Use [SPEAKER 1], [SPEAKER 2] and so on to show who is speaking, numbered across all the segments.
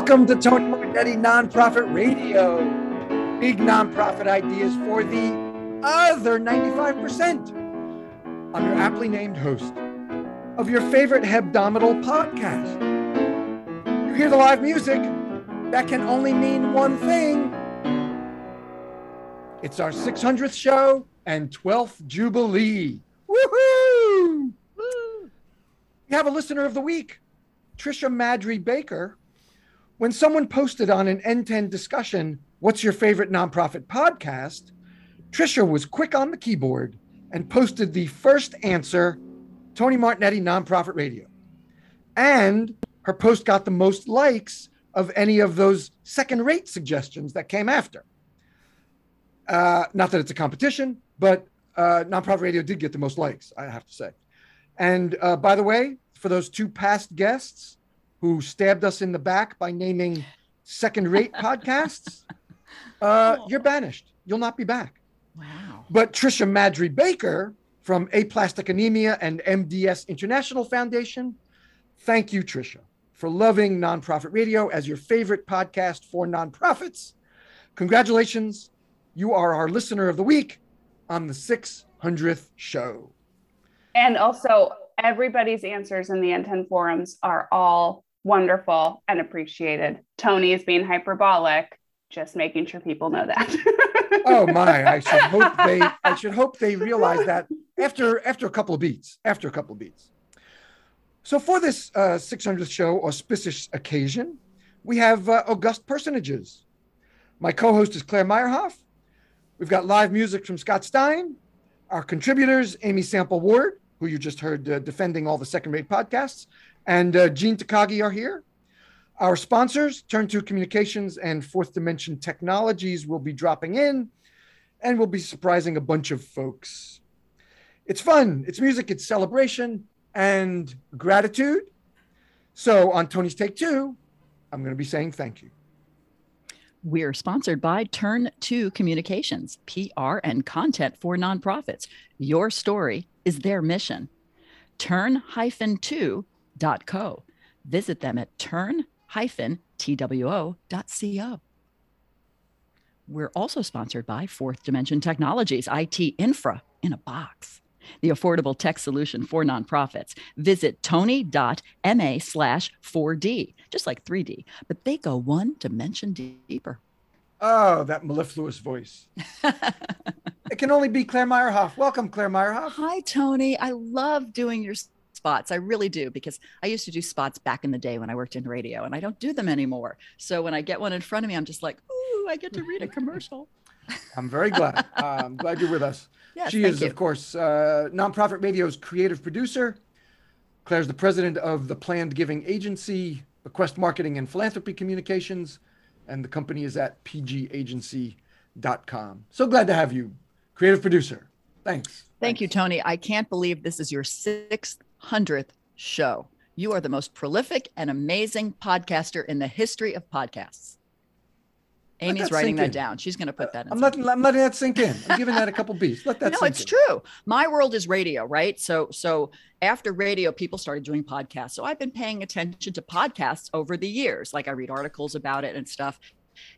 [SPEAKER 1] Welcome to Tony Martignetti Nonprofit Radio. Big nonprofit ideas for the other 95%. I'm your aptly named host of your favorite hebdomadal podcast. You hear the live music, that can only mean one thing. It's our 600th show and 12th Jubilee. Woohoo! We have a listener of the week, Trisha Madry Baker. When someone posted on an NTEN discussion, What's your favorite nonprofit podcast? Trisha was quick on the keyboard and posted the first answer Tony Martignetti, Nonprofit Radio. And her post got the most likes of any of those second rate suggestions that came after. Uh, not that it's a competition, but uh, Nonprofit Radio did get the most likes, I have to say. And uh, by the way, for those two past guests who stabbed us in the back by naming second rate podcasts, uh,
[SPEAKER 2] Oh.
[SPEAKER 1] you're banished. You'll not be back.
[SPEAKER 2] Wow.
[SPEAKER 1] But Trisha Madry Baker from Aplastic Anemia and MDS International Foundation, thank you, Trisha, for loving nonprofit radio as your favorite podcast for nonprofits. Congratulations. You are our listener of the week on the 600th show.
[SPEAKER 3] And also, everybody's answers in the NTEN forums are all wonderful and appreciated. Tony is being hyperbolic, just making sure people know that.
[SPEAKER 1] Oh my, I should hope they I should hope they realize that after after a couple of beats, after a couple of beats. So for this uh, 600th show auspicious occasion, we have uh, august personages. My co-host is Claire Meyerhoff. We've got live music from Scott Stein. Our contributors, Amy Sample Ward, who you just heard uh, defending all the second-rate podcasts, and uh, Gene Takagi are here. Our sponsors, Turn 2 Communications and Fourth Dimension Technologies, will be dropping in and we'll be surprising a bunch of folks. It's fun, it's music, it's celebration and gratitude. So on Tony's Take Two, I'm going to be saying thank you.
[SPEAKER 2] We're sponsored by Turn 2 Communications, PR and content for nonprofits. Your story is their mission. Turn-2.co. Visit them at turn-two.co. We're also sponsored by Fourth Dimension Technologies, IT infra in a box, the affordable tech solution for nonprofits. Visit tony.ma slash 4D, just like 3D, but they go one dimension deeper.
[SPEAKER 1] Oh, that mellifluous voice. It can only be Claire Meyerhoff. Welcome, Claire Meyerhoff.
[SPEAKER 2] Hi, Tony. I love doing your spots. I really do because I used to do spots back in the day when I worked in radio and I don't do them anymore. So when I get one in front of me, I'm just like, ooh, I get to read a commercial.
[SPEAKER 1] I'm very glad. Uh, I'm glad you're with us.
[SPEAKER 2] Yes,
[SPEAKER 1] she is,
[SPEAKER 2] you.
[SPEAKER 1] of course, uh, Nonprofit Radio's creative producer. Claire's the president of the Planned Giving Agency, Bequest Marketing and Philanthropy Communications, and the company is at pgagency.com. So glad to have you, creative producer. Thanks.
[SPEAKER 2] Thank you, Tony. I can't believe this is your 600th show. You are the most prolific and amazing podcaster in the history of podcasts. Amy's writing that
[SPEAKER 1] in.
[SPEAKER 2] down. She's going to put uh, that in.
[SPEAKER 1] I'm
[SPEAKER 2] something.
[SPEAKER 1] I'm letting that sink in. I'm giving that a couple beats. Let that
[SPEAKER 2] no,
[SPEAKER 1] sink
[SPEAKER 2] it's
[SPEAKER 1] in.
[SPEAKER 2] true. My world is radio, right? So, so after radio, people started doing podcasts. So I've been paying attention to podcasts over the years. Like I read articles about it and stuff,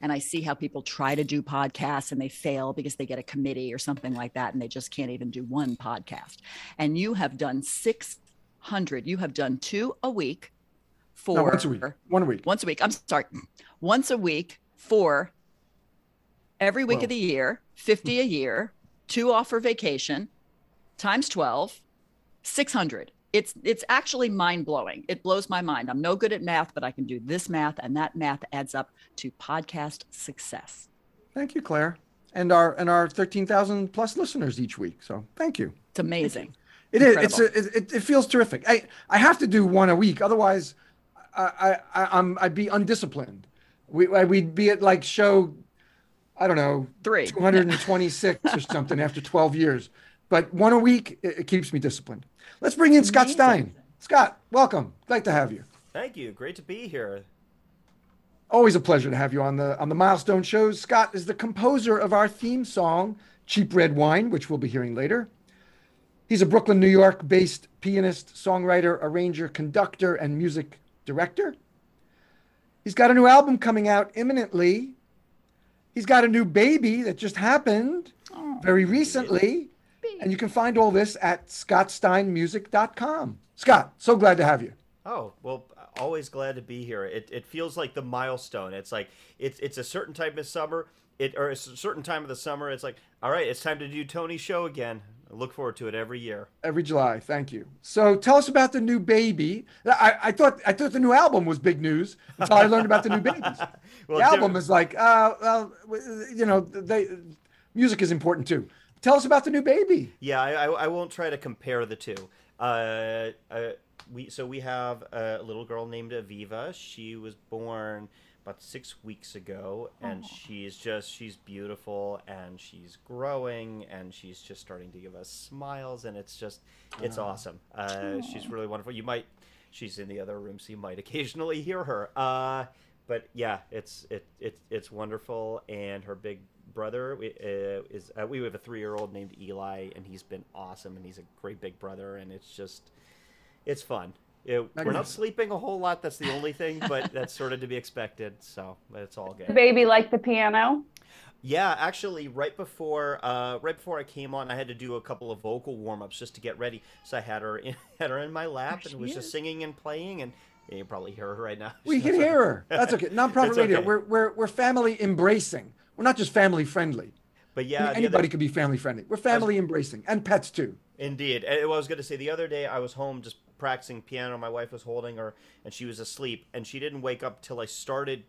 [SPEAKER 2] and I see how people try to do podcasts and they fail because they get a committee or something like that, and they just can't even do one podcast. And you have done six hundred. You have done two a week for
[SPEAKER 1] No, once a week. One a week.
[SPEAKER 2] once a week. I'm sorry, once a week for every week
[SPEAKER 1] Well.
[SPEAKER 2] of the year, 50 a year, two off for vacation, times 12, 600. It's it's actually mind blowing. It blows my mind. I'm no good at math, but I can do this math, and that math adds up to podcast success.
[SPEAKER 1] Thank you, Claire. And our and our 13,000 plus listeners each week. So thank you.
[SPEAKER 2] It's amazing.
[SPEAKER 1] It is. It's a, it, it, it feels terrific. I, I have to do one a week, otherwise, I, I, I I'm I'd be undisciplined. We I- we'd be at like show, I don't know,
[SPEAKER 2] Three.
[SPEAKER 1] 226 or something after 12 years. But one a week, it, it keeps me disciplined. Let's bring in Scott Stein. Scott, welcome. Glad to have you.
[SPEAKER 4] Thank you. Great to be here.
[SPEAKER 1] Always a pleasure to have you on the on the milestone shows. Scott is the composer of our theme song, Cheap Red Wine, which we'll be hearing later. He's a Brooklyn, New York based pianist, songwriter, arranger, conductor, and music director. He's got a new album coming out imminently. He's got a new baby that just happened
[SPEAKER 2] Oh,
[SPEAKER 1] very recently. And you can find all this at scottsteinmusic.com. Scott, so glad to have you.
[SPEAKER 4] Oh, well, always glad to be here. It, it feels like the milestone. It's like it's it's a certain type of summer. It or a certain time of the summer. It's like, all right, it's time to do Tony's show again. I look forward to it every year.
[SPEAKER 1] Every July. Thank you. So tell us about the new baby. I, I thought I thought the new album was big news until I learned about the new babies.
[SPEAKER 4] well,
[SPEAKER 1] the album is like, uh, well, you know, they music is important too. Tell us about the new baby.
[SPEAKER 4] Yeah, I, I, I won't try to compare the two. Uh, uh, we so we have a little girl named Aviva. She was born about six weeks ago, and she's just she's beautiful, and she's growing, and she's just starting to give us smiles, and it's just it's awesome. Uh, she's really wonderful. You might she's in the other room, so you might occasionally hear her. Uh, but yeah, it's it, it it's wonderful, and her big brother uh, is uh, we have a three year old named Eli, and he's been awesome, and he's a great big brother, and it's just it's fun. It, we're not sleeping a whole lot. That's the only thing, but that's sort of to be expected. So it's all
[SPEAKER 3] The
[SPEAKER 4] good.
[SPEAKER 3] baby like the piano.
[SPEAKER 4] Yeah, actually, right before uh, right before I came on, I had to do a couple of vocal warm ups just to get ready. So I had her in, had her in my lap
[SPEAKER 2] There
[SPEAKER 4] and
[SPEAKER 2] she
[SPEAKER 4] was just singing and playing, and yeah, you probably hear her right now.
[SPEAKER 1] We can hear her. That's okay. Nonprofit
[SPEAKER 4] It's
[SPEAKER 1] radio.
[SPEAKER 4] okay.
[SPEAKER 1] We're, we're, we're family embracing. We're not just family friendly.
[SPEAKER 4] But
[SPEAKER 1] I
[SPEAKER 4] yeah,
[SPEAKER 1] mean,
[SPEAKER 4] the other-
[SPEAKER 1] anybody could be family friendly. We're family embracing and pets too.
[SPEAKER 4] Indeed. And what I was going to say the other day, I was home just practicing piano. My wife was holding her, and she was asleep, and she didn't wake up till I started.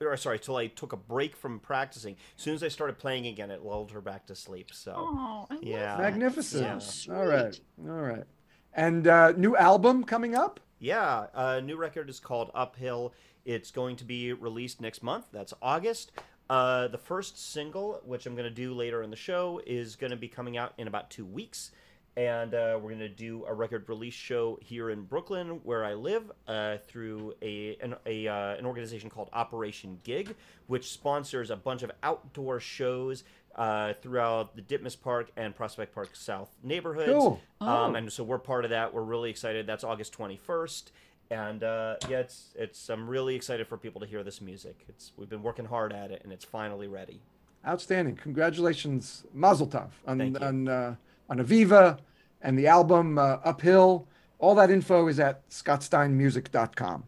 [SPEAKER 4] Or sorry, till I took a break from practicing. As soon as I started playing again, it lulled her back to sleep. So
[SPEAKER 2] Oh, I love
[SPEAKER 4] Yeah.
[SPEAKER 2] that.
[SPEAKER 1] Magnificent.
[SPEAKER 2] So
[SPEAKER 1] all right, all right. And uh, new album coming up.
[SPEAKER 4] yeah, a new record is called Uphill. It's going to be released next month. That's August. Uh, the first single, which I'm going to do later in the show, is going to be coming out in about two weeks. And uh, we're going to do a record release show here in Brooklyn, where I live, uh, through a an, a, uh, an organization called Operation Gig, which sponsors a bunch of outdoor shows uh, throughout the Ditmas Park and Prospect Park South neighborhoods.
[SPEAKER 1] Cool.
[SPEAKER 2] Oh.
[SPEAKER 4] Um, and so we're part of that. We're really excited. That's August 21st. And uh, yeah, it's it's. I'm really excited for people to hear this music. It's we've been working hard at it, and it's finally ready.
[SPEAKER 1] Outstanding. Congratulations, Mazel Tov, on on uh, on Aviva and the album uh, Uphill. All that info is at scottsteinmusic.com.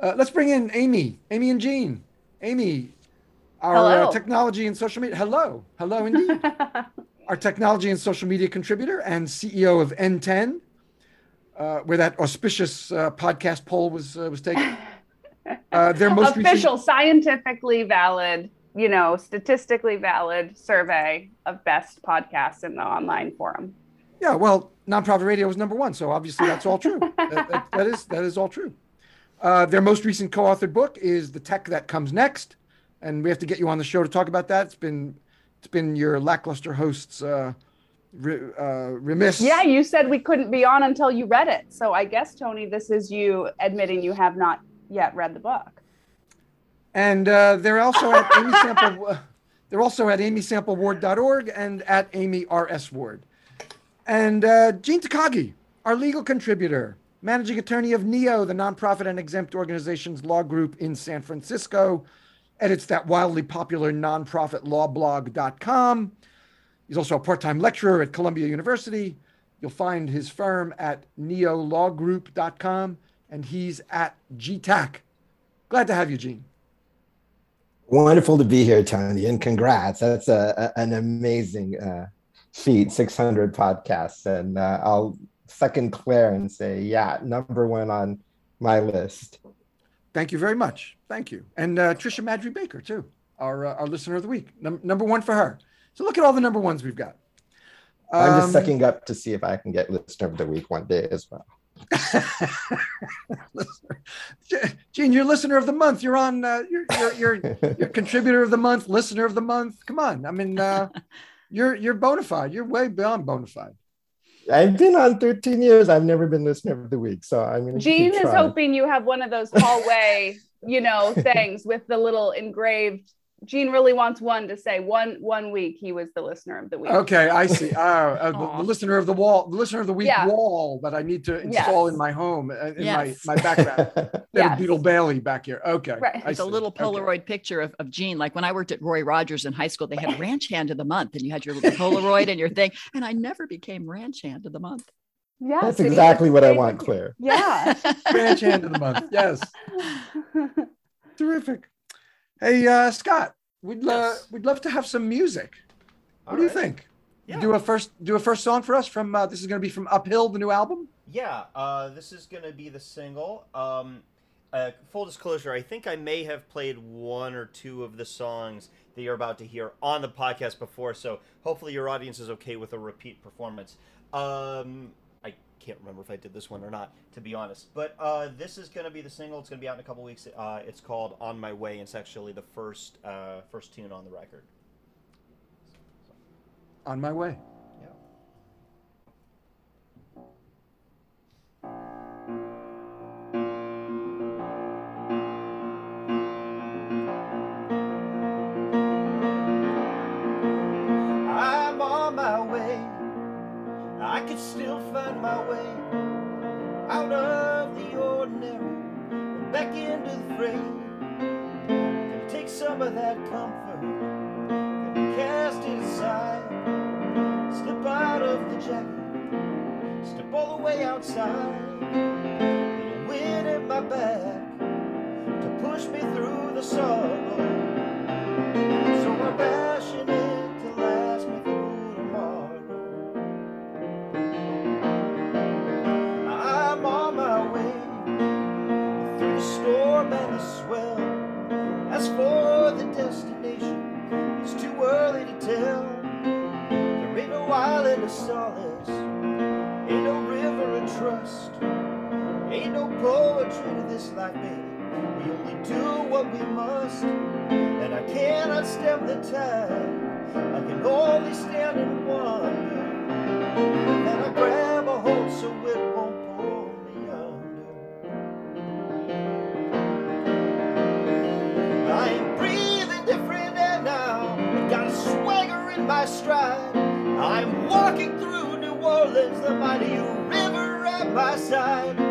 [SPEAKER 1] Uh, let's bring in Amy, Amy and Gene. Amy, our uh, technology and social media. Hello, hello indeed. our technology and social media contributor and CEO of NTEN, uh, where that auspicious uh, podcast poll was uh, was taken. Uh, their most recent-
[SPEAKER 3] Official, scientifically valid, you know, statistically valid survey of best podcasts in the online forum.
[SPEAKER 1] Yeah, well, nonprofit radio was number one, so obviously that's all true. that, that- that is that is all true. Uh, their most recent co-authored book is "The Tech That Comes Next," and we have to get you on the show to talk about that. It's been it's been your lackluster hosts uh, re, uh, remiss.
[SPEAKER 3] Yeah, you said we couldn't be on until you read it. So I guess, Tony, this is you admitting you have not yet read the book.
[SPEAKER 1] And uh, they're also at Amy Sample. uh, They're also at amysampleward.org and at Amy R.S. Ward. And uh, Gene Takagi, our legal contributor, managing attorney of NEO, the nonprofit and exempt organizations law group in San Francisco, edits that wildly popular nonprofit lawblog.com. He's also a part time lecturer at Columbia University. You'll find his firm at neolawgroup.com, and he's at GTak. Glad to have you, Gene.
[SPEAKER 5] Wonderful to be here, Tony, and congrats. That's a, a- an amazing uh, feat 600 podcasts. And uh, I'll second Claire and say, yeah, number one on my list.
[SPEAKER 1] Thank you very much. Thank you. And uh, Trisha Madry Baker, too, our, uh, our listener of the week. Num- number one for her. So look at all the number ones we've got.
[SPEAKER 5] I'm just
[SPEAKER 1] Um,
[SPEAKER 5] sucking up to see if I can get listener of the week one day as well.
[SPEAKER 1] Gene, you're listener of the month. You're on. Uh, you're, you're you're you're contributor of the month, listener of the month. Come on. I mean, uh, you're you're bona fide. You're way beyond bona fide.
[SPEAKER 5] I've been on 13 years. I've never been listener of the week. So I'm going to Gene
[SPEAKER 3] is hoping you have one of those hallway, you know, things with the little engraved Gene really wants one to say one one week he was the listener of the week.
[SPEAKER 1] Okay, I see. Oh, uh, the, the listener of the wall, the listener of the week
[SPEAKER 3] Yeah.
[SPEAKER 1] wall that I need to install
[SPEAKER 3] Yes.
[SPEAKER 1] in my home, uh, in
[SPEAKER 2] Yes.
[SPEAKER 1] my, my background. Instead
[SPEAKER 3] Yes.
[SPEAKER 1] Beetle Bailey back here. Okay.
[SPEAKER 3] Right.
[SPEAKER 1] I
[SPEAKER 2] It's a
[SPEAKER 1] see.
[SPEAKER 2] little
[SPEAKER 1] Okay.
[SPEAKER 2] Polaroid picture of, of Gene. Like when I worked at Roy Rogers in high school, they had ranch hand of the month, and you had your little Polaroid and your thing. And I never became ranch hand of the month.
[SPEAKER 3] Yeah,
[SPEAKER 5] That's exactly what I want. Claire.
[SPEAKER 3] Yeah.
[SPEAKER 1] Ranch hand of the month. Yes. Terrific. Hey, uh, Scott, we'd, uh,
[SPEAKER 4] Yes.
[SPEAKER 1] we'd love to have some music. What
[SPEAKER 4] All
[SPEAKER 1] do you think?
[SPEAKER 4] Yeah.
[SPEAKER 1] Do a first do a first song for us from uh, this is going to be from Uphill, the new album.
[SPEAKER 4] Yeah, uh, this is gonna be the single. Um, uh, full disclosure, I think I may have played one or two of the songs that you're about to hear on the podcast before, so hopefully your audience is okay with a repeat performance. Um, can't remember if I did this one or not, to be honest. But uh, this is gonna be the single. It's gonna be out in a couple weeks. Uh, it's called "On My Way." and It's actually the first uh, first tune on the record.
[SPEAKER 1] On my way.
[SPEAKER 4] Could still find my way out of the ordinary and back into the fray. Gonna take some of that comfort, gonna cast it aside. Step out of the jacket, step all the way outside. Side.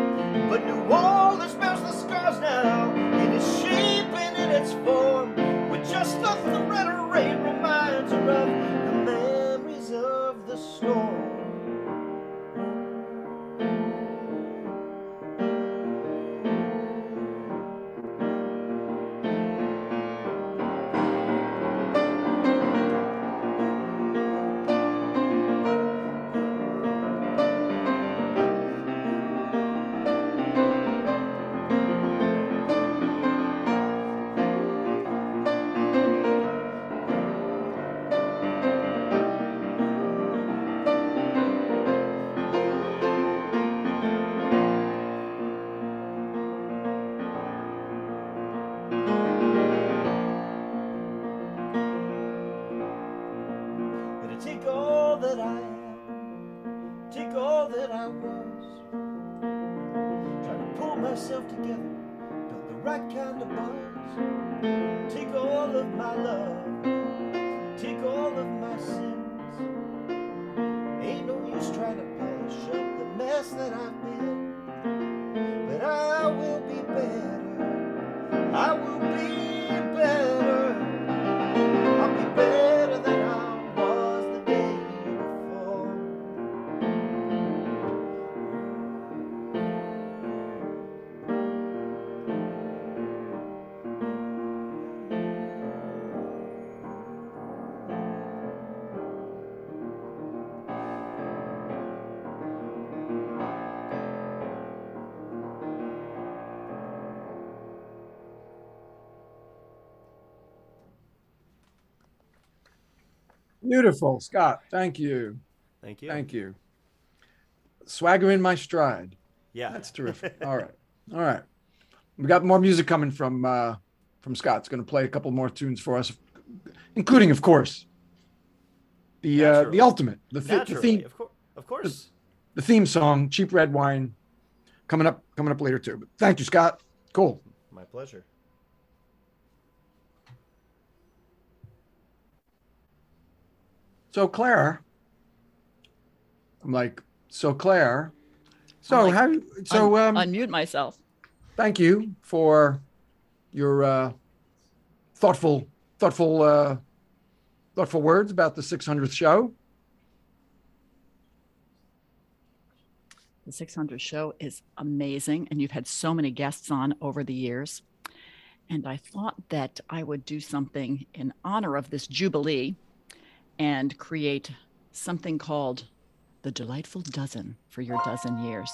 [SPEAKER 1] Beautiful, Scott. Thank you.
[SPEAKER 4] Thank you.
[SPEAKER 1] Thank you. Swagger in my stride.
[SPEAKER 4] Yeah.
[SPEAKER 1] That's terrific. All right. All right. We got more music coming from uh from Scott. It's going to play a couple more tunes for us, including, of course, the uh, the ultimate, the, th- the theme,
[SPEAKER 4] of course. Of course.
[SPEAKER 1] the theme song, "Cheap Red Wine," coming up coming up later too. But thank you, Scott. Cool.
[SPEAKER 4] My pleasure.
[SPEAKER 1] So Claire, I'm like, so Claire, so
[SPEAKER 2] like,
[SPEAKER 1] how? So
[SPEAKER 2] Un-
[SPEAKER 1] um,
[SPEAKER 2] unmute myself.
[SPEAKER 1] thank you for your uh, thoughtful, thoughtful, uh, thoughtful words about the 600th show.
[SPEAKER 2] The 600 show is amazing, and you've had so many guests on over the years. And I thought that I would do something in honor of this jubilee and create something called the Delightful Dozen for your dozen years.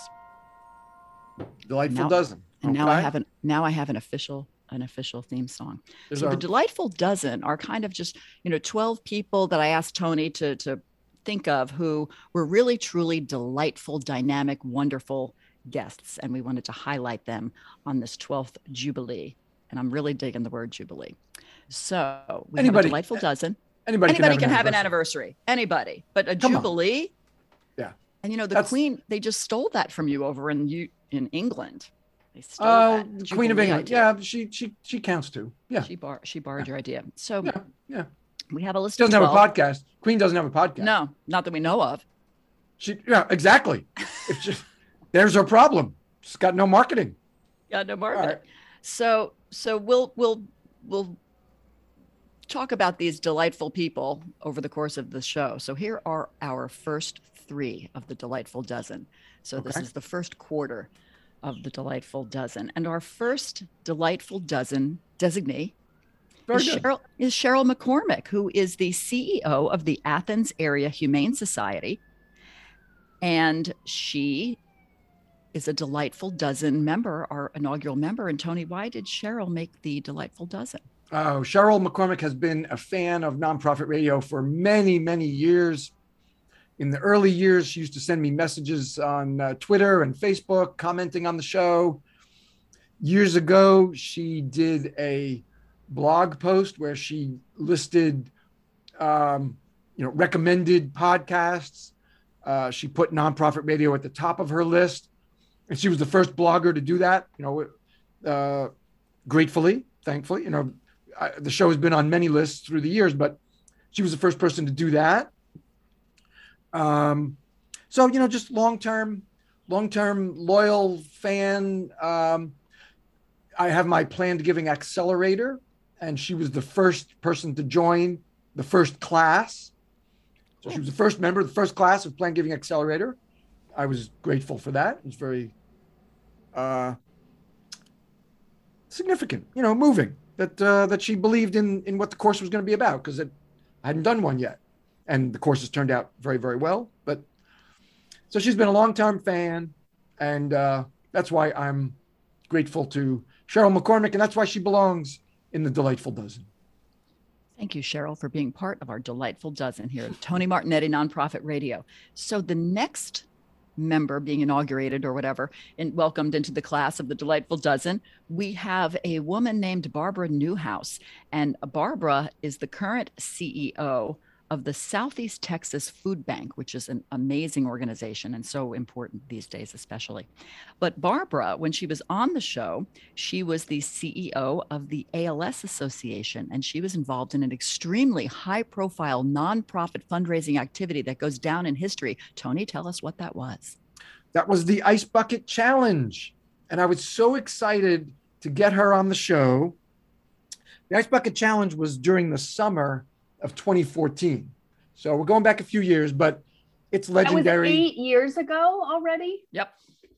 [SPEAKER 1] Delightful
[SPEAKER 2] Now-
[SPEAKER 1] dozen.
[SPEAKER 2] And now I have an now I have an official an official theme song.
[SPEAKER 1] There's
[SPEAKER 2] so
[SPEAKER 1] our-
[SPEAKER 2] the delightful dozen are kind of just you know 12 people that i asked tony to to think of who were really truly delightful dynamic wonderful guests and we wanted to highlight them on this 12th jubilee and i'm really digging the word jubilee so we
[SPEAKER 1] Anybody-
[SPEAKER 2] have a delightful dozen
[SPEAKER 1] anybody,
[SPEAKER 2] anybody
[SPEAKER 1] can,
[SPEAKER 2] can have an anniversary anybody but a
[SPEAKER 1] Come on.
[SPEAKER 2] jubilee
[SPEAKER 1] Yeah.
[SPEAKER 2] and you know the
[SPEAKER 1] That's-
[SPEAKER 2] queen they just stole that from you over in you in england they stole
[SPEAKER 1] Oh,
[SPEAKER 2] that
[SPEAKER 1] Queen of England.
[SPEAKER 2] idea.
[SPEAKER 1] Yeah, she she she counts too. Yeah,
[SPEAKER 2] she bar she borrowed your idea so
[SPEAKER 1] yeah, yeah.
[SPEAKER 2] we have a list
[SPEAKER 1] She doesn't have a podcast. Queen doesn't have a podcast.
[SPEAKER 2] No, not that we know of.
[SPEAKER 1] She yeah, exactly. It's just there's her problem. She's got no marketing.
[SPEAKER 2] Yeah, no
[SPEAKER 1] All
[SPEAKER 2] market.
[SPEAKER 1] right.
[SPEAKER 2] So so we'll we'll we'll talk about these delightful people over the course of the show. So here are our first three of the delightful dozen. So this is the first quarter of the delightful dozen. And our first delightful dozen designee is. Cheryl, is Cheryl McCormick, who is the CEO of the Athens Area Humane Society. And she is a Delightful Dozen member, our inaugural member. And Tony, why did Cheryl make the Delightful Dozen?
[SPEAKER 1] Oh, Cheryl McCormick has been a fan of nonprofit radio for many, many years. In the early years, she used to send me messages on uh, Twitter and Facebook commenting on the show. Years ago, she did a blog post where she listed, um, you know, recommended podcasts. Uh, she put nonprofit radio at the top of her list, and she was the first blogger to do that. You know, uh, gratefully, thankfully, you know, I, the show has been on many lists through the years, but she was the first person to do that. Um, so you know, just long term, long term loyal fan. Um, I have my planned giving accelerator, and she was the first person to join the first class. So she was the first member of the first class of Planned Giving Accelerator. I was grateful for that. It was very uh, significant, you know, moving that uh, that she believed in in what the course was going to be about because it I hadn't done one yet, and the course has turned out very very well. But so she's been a long time fan, and uh, that's why I'm grateful to Cheryl McCormick, and that's why she belongs in the delightful dozen.
[SPEAKER 2] Thank you, Cheryl, for being part of our delightful dozen here at Tony Martignetti Nonprofit Radio. So the next member being inaugurated or whatever and welcomed into the class of the delightful dozen we have a woman named barbara newhouse and barbara is the current ceo of the southeast texas food bank which is an amazing organization and so important these days especially but barbara when she was on the show she was the ceo of the als association and she was involved in an extremely high profile nonprofit fundraising activity that goes down in history tony tell us what that was
[SPEAKER 1] That was the Ice Bucket Challenge. And I was so excited to get her on the show. The Ice Bucket Challenge was during the summer of 2014. So we're going back a few years, but it's
[SPEAKER 3] That was
[SPEAKER 1] legendary.
[SPEAKER 3] eight years ago already.
[SPEAKER 2] yep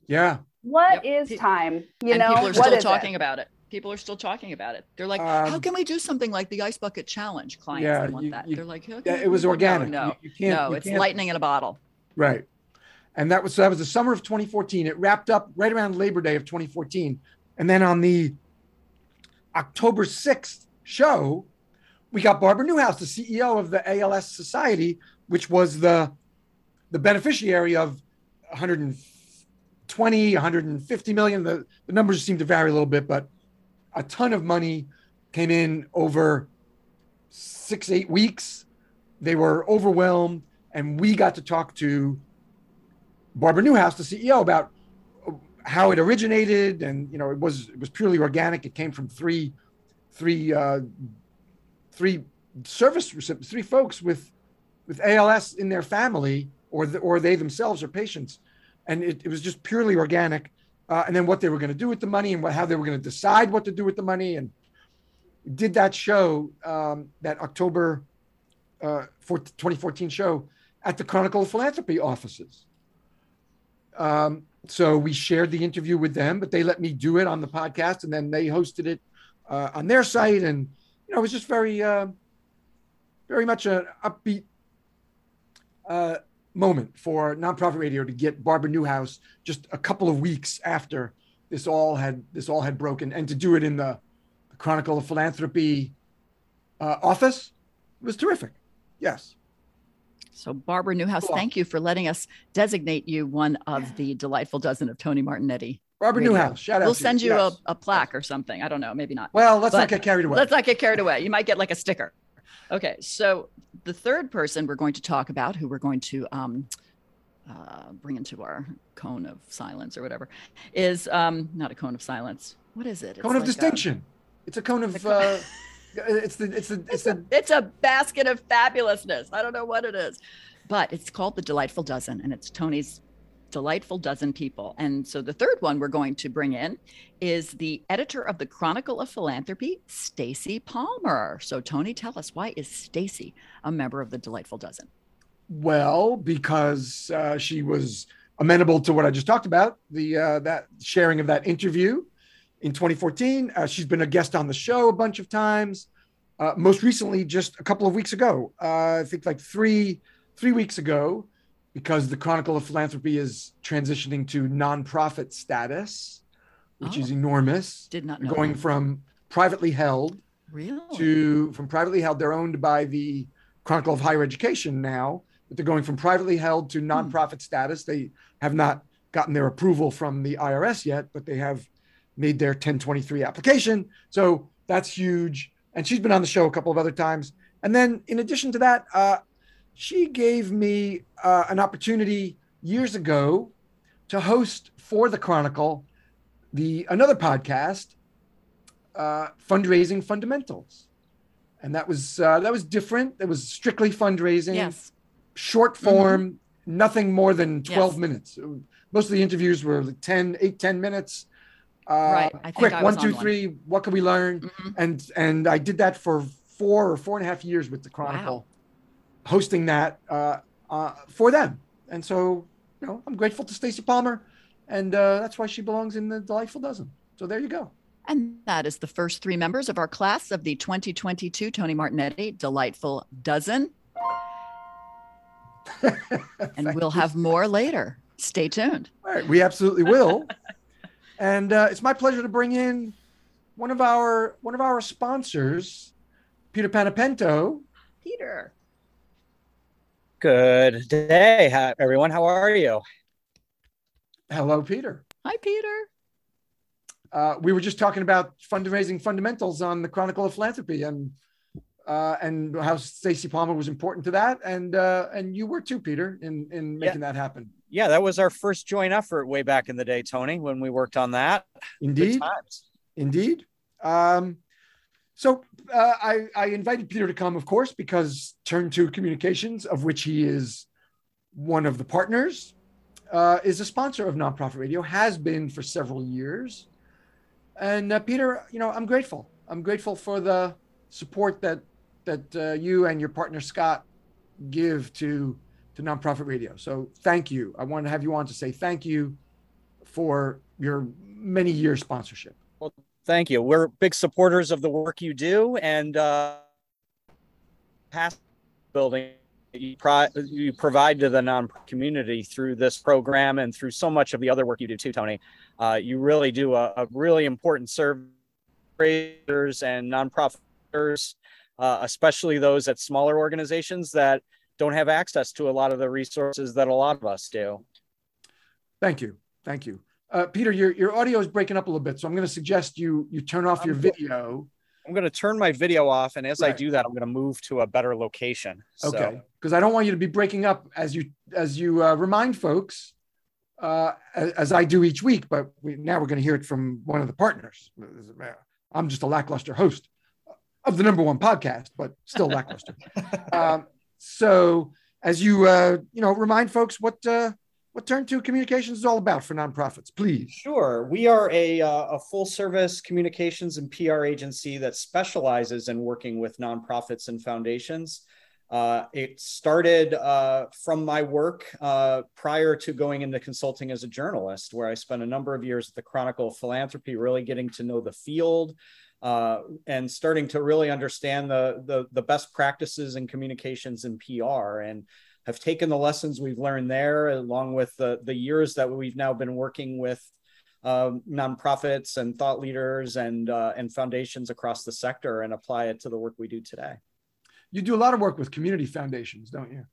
[SPEAKER 1] Yeah.
[SPEAKER 3] What
[SPEAKER 2] Yep.
[SPEAKER 3] is time? You
[SPEAKER 2] and
[SPEAKER 3] know,
[SPEAKER 2] people are still
[SPEAKER 3] is
[SPEAKER 2] talking
[SPEAKER 3] it?
[SPEAKER 2] about it. People are still talking about it. They're like, how
[SPEAKER 1] Um,
[SPEAKER 2] can we do something like the ice bucket challenge? Clients
[SPEAKER 1] Yeah,
[SPEAKER 2] want
[SPEAKER 1] you-
[SPEAKER 2] that.
[SPEAKER 1] you-
[SPEAKER 2] They're like, "How
[SPEAKER 1] Yeah, it was
[SPEAKER 2] we-"
[SPEAKER 1] organic.
[SPEAKER 2] No,
[SPEAKER 1] You- you can't-
[SPEAKER 2] no,
[SPEAKER 1] you
[SPEAKER 2] it's
[SPEAKER 1] can't-
[SPEAKER 2] lightning in a bottle.
[SPEAKER 1] Right. And that was so that was the summer of 2014. It wrapped up right around Labor Day of 2014. And then on the October 6th show, we got Barbara Newhouse, the CEO of the ALS Society, which was the the beneficiary of 120, 150 million. The, the numbers seem to vary a little bit, but a ton of money came in over six, eight weeks. They were overwhelmed, and we got to talk to Barbara Newhouse, the CEO, about how it originated, and you know, it was it was purely organic. It came from three, three, uh, three service three folks with with ALS in their family or the, or they themselves are patients, and it, it was just purely organic. Uh, and then what they were going to do with the money and what, how they were going to decide what to do with the money and did that show um, that October uh, for 2014 show at the Chronicle of Philanthropy offices. Um, so we shared the interview with them, but they let me do it on the podcast, and then they hosted it uh, on their site, and you know it was just very, uh, very much an upbeat uh, moment for nonprofit radio to get Barbara Newhouse just a couple of weeks after this all had this all had broken, and to do it in the, the Chronicle of Philanthropy uh, office was terrific. Yes.
[SPEAKER 2] So, Barbara Newhouse, cool. thank you for letting us designate you one of the delightful dozen of Tony Martignetti.
[SPEAKER 1] Barbara Radio. Newhouse, shout
[SPEAKER 2] out. We'll
[SPEAKER 1] to
[SPEAKER 2] send you,
[SPEAKER 1] you
[SPEAKER 2] a, a, plaque or something. I don't know, maybe not.
[SPEAKER 1] Well, let's but not get carried away.
[SPEAKER 2] Let's not get carried away. You might get like a sticker. Okay, so the third person we're going to talk about, who we're going to um, uh, bring into our cone of silence or whatever, is um, not a cone of silence. What is it?
[SPEAKER 1] It's cone of distinction. A, it's a cone of. Uh, it's the it's the it's,
[SPEAKER 2] it's
[SPEAKER 1] the
[SPEAKER 2] a, it's a basket of fabulousness. I don't know what it is, but it's called the Delightful Dozen, and it's Tony's delightful dozen people. And so the third one we're going to bring in is the editor of the Chronicle of Philanthropy, Stacy Palmer. So Tony, tell us why is Stacy a member of the Delightful Dozen?
[SPEAKER 1] Well, because uh, she was amenable to what I just talked about, the uh, that sharing of that interview in 2014. Uh, she's been a guest on the show a bunch of times. Uh, most recently, just a couple of weeks ago, uh, I think like three three weeks ago, because the Chronicle of Philanthropy is transitioning to nonprofit status, which oh, is enormous.
[SPEAKER 2] Did not know
[SPEAKER 1] going
[SPEAKER 2] that.
[SPEAKER 1] from privately held
[SPEAKER 2] really?
[SPEAKER 1] to from privately held. They're owned by the Chronicle of Higher Education now, but they're going from privately held to hmm. nonprofit hmm. status. They have not gotten their approval from the IRS yet, but they have made their 1023 application. So that's huge. And she's been on the show a couple of other times. And then, in addition to that, uh, she gave me uh, an opportunity years ago to host for the Chronicle the another podcast, uh, fundraising fundamentals, and that was uh, that was different. It was strictly fundraising,
[SPEAKER 2] yes.
[SPEAKER 1] short form, mm-hmm. nothing more than twelve yes. minutes. Most of the interviews were like 10, 8, 10 minutes.
[SPEAKER 2] Uh, right. I
[SPEAKER 1] quick
[SPEAKER 2] I
[SPEAKER 1] one, two, three. One. What can we learn? Mm-hmm. And and I did that for four or four and a half years with the Chronicle, wow. Hosting that uh, uh, for them. And so you know, I'm grateful to Stacy Palmer, and uh, that's why she belongs in the delightful dozen. So there you go.
[SPEAKER 2] And that is the first three members of our class of the 2022 Tony Martignetti Delightful Dozen. and we'll have more later. Stay tuned.
[SPEAKER 1] All right, we absolutely will. and uh, it's my pleasure to bring in one of our one of our sponsors, Peter Panepento.
[SPEAKER 2] Peter.
[SPEAKER 6] Good day, everyone. How are you?
[SPEAKER 1] Hello, Peter.
[SPEAKER 2] Hi, Peter.
[SPEAKER 1] Uh, we were just talking about fundraising fundamentals on the Chronicle of Philanthropy, and uh, and how Stacy Palmer was important to that, and uh, and you were too, Peter, in in making yeah. that happen.
[SPEAKER 6] Yeah, that was our first joint effort way back in the day, Tony, when we worked on that.
[SPEAKER 1] Indeed, indeed. Um, so uh, I, I invited Peter to come, of course, because Turn Two Communications, of which he is one of the partners, uh, is a sponsor of nonprofit radio, has been for several years. And uh, Peter, you know, I'm grateful. I'm grateful for the support that that uh, you and your partner Scott give to to nonprofit radio. So thank you. I want to have you on to say thank you for your many years sponsorship.
[SPEAKER 6] Thank you. We're big supporters of the work you do and uh, past building you, pro- you provide to the non community through this program and through so much of the other work you do too, Tony. Uh, you really do a, a really important service and nonprofiters uh, especially those at smaller organizations that don't have access to a lot of the resources that a lot of us do.
[SPEAKER 1] Thank you. Thank you. Uh, Peter, your, your audio is breaking up a little bit, so I'm going to suggest you you turn off your video.
[SPEAKER 6] I'm going to turn my video off, and as right. I do that, I'm going to move to a better location.
[SPEAKER 1] Okay, because I don't want you to be breaking up as you as you uh, remind folks, uh, as, as, I do each week. But we, now we're going to hear it from one of the partners. I'm just a lackluster host of the number one podcast, but still lackluster. um, So, as you uh, you know, remind folks what uh, what Turn Two Communications is all about for nonprofits, please.
[SPEAKER 6] Sure. We are a, uh, a full service communications and PR agency that specializes in working with nonprofits and foundations. Uh, it started uh, from my work uh, prior to going into consulting as a journalist, where I spent a number of years at the Chronicle of Philanthropy, really getting to know the field uh, and starting to really understand the, the, the best practices in communications and PR. And have taken the lessons we've learned there, along with the, the years that we've now been working with um, nonprofits and thought leaders and uh, and foundations across the sector, and apply it to the work we do today
[SPEAKER 1] you do a lot of work with community foundations, don't you?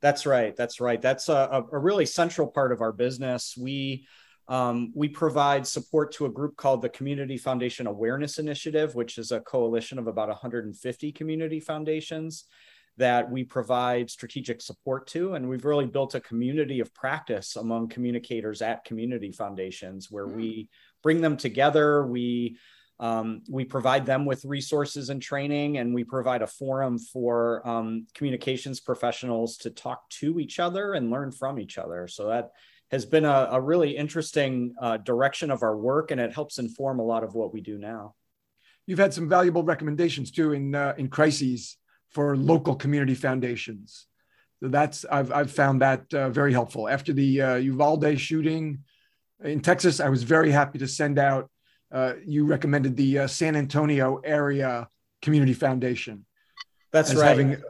[SPEAKER 6] That's right. That's right. That's a, a really central part of our business. We um, we provide support to a group called the Community Foundation Awareness Initiative, which is a coalition of about 150 community foundations that we provide strategic support to. And we've really built a community of practice among communicators at community foundations where mm. we bring them together. We um, we provide them with resources and training, and we provide a forum for um, communications professionals to talk to each other and learn from each other. So that has been a, a really interesting uh, direction of our work, and it helps inform a lot of what we do now.
[SPEAKER 1] You've had some valuable recommendations too in uh, in crises for local community foundations. So that's I've I've found that uh, very helpful. After the uh, Uvalde shooting in Texas, I was very happy to send out uh, you recommended the uh, San Antonio area community foundation.
[SPEAKER 6] That's right. Having,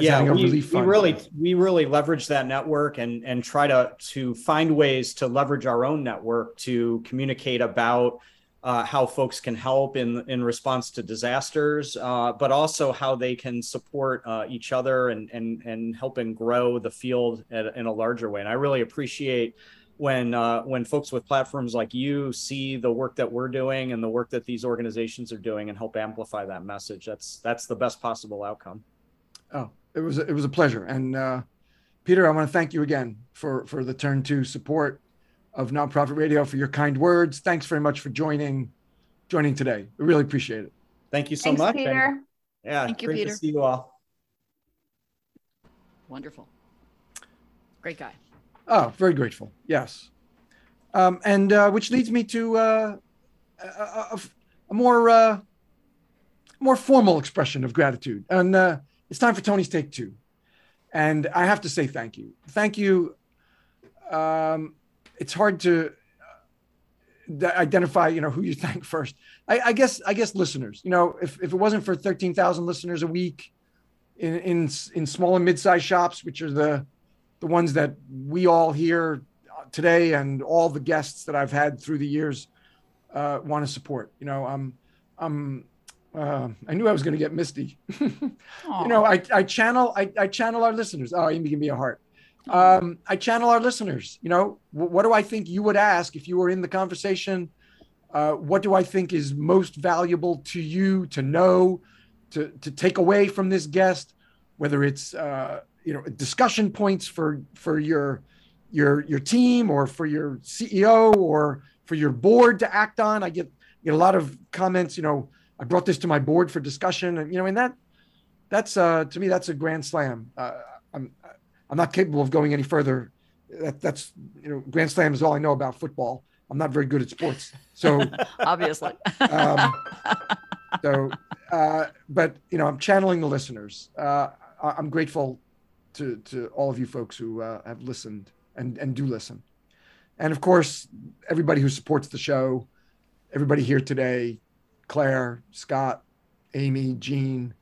[SPEAKER 6] yeah, we, we really we really leverage that network and and try to to find ways to leverage our own network to communicate about uh, how folks can help in in response to disasters, uh, but also how they can support uh, each other and and and helping grow the field at, in a larger way. And I really appreciate when uh, when folks with platforms like you see the work that we're doing and the work that these organizations are doing and help amplify that message. That's that's the best possible outcome.
[SPEAKER 1] Oh it was it was a pleasure. And uh, peter i want to thank you again for for the Turn Two support of nonprofit radio for your kind words thanks very much for joining joining today we really appreciate it
[SPEAKER 6] thank you so
[SPEAKER 3] thanks,
[SPEAKER 6] much
[SPEAKER 3] peter
[SPEAKER 6] and, yeah
[SPEAKER 2] thank you
[SPEAKER 6] great
[SPEAKER 2] peter
[SPEAKER 6] to see you all
[SPEAKER 2] wonderful great guy
[SPEAKER 1] Oh, very grateful. Yes. Um, and uh, which leads me to uh, a, a, a, more uh, more formal expression of gratitude. And uh, it's time for Tony's take two. And I have to say thank you. Thank you. Um, it's hard to uh, identify, you know, who you thank first. I, I, guess, I guess listeners. You know, if, if it wasn't for thirteen thousand listeners a week in in in small and mid-sized shops, which are the the ones that we all hear today and all the guests that I've had through the years uh, want to support. You know, I'm, I'm, uh, I knew I was going to get misty. you know, I, I channel, I, I channel our listeners. Oh, you give me a heart. Um, I channel our listeners. You know, what do I think you would ask if you were in the conversation? Uh, what do I think is most valuable to you to know, to to take away from this guest? Whether it's uh, you know discussion points for for your your your team or for your CEO or for your board to act on. I get get a lot of comments. You know, I brought this to my board for discussion, and you know, and that that's uh, to me that's a grand slam. Uh, I'm I'm not capable of going any further. That, that's you know, grand slam is all I know about football. I'm not very good at sports, so
[SPEAKER 2] obviously.
[SPEAKER 1] um, so, uh, but you know, I'm channeling the listeners. Uh, I'm grateful to to all of you folks who uh, have listened and and do listen, and of course everybody who supports the show, everybody here today, Claire, Scott, Amy, Gene,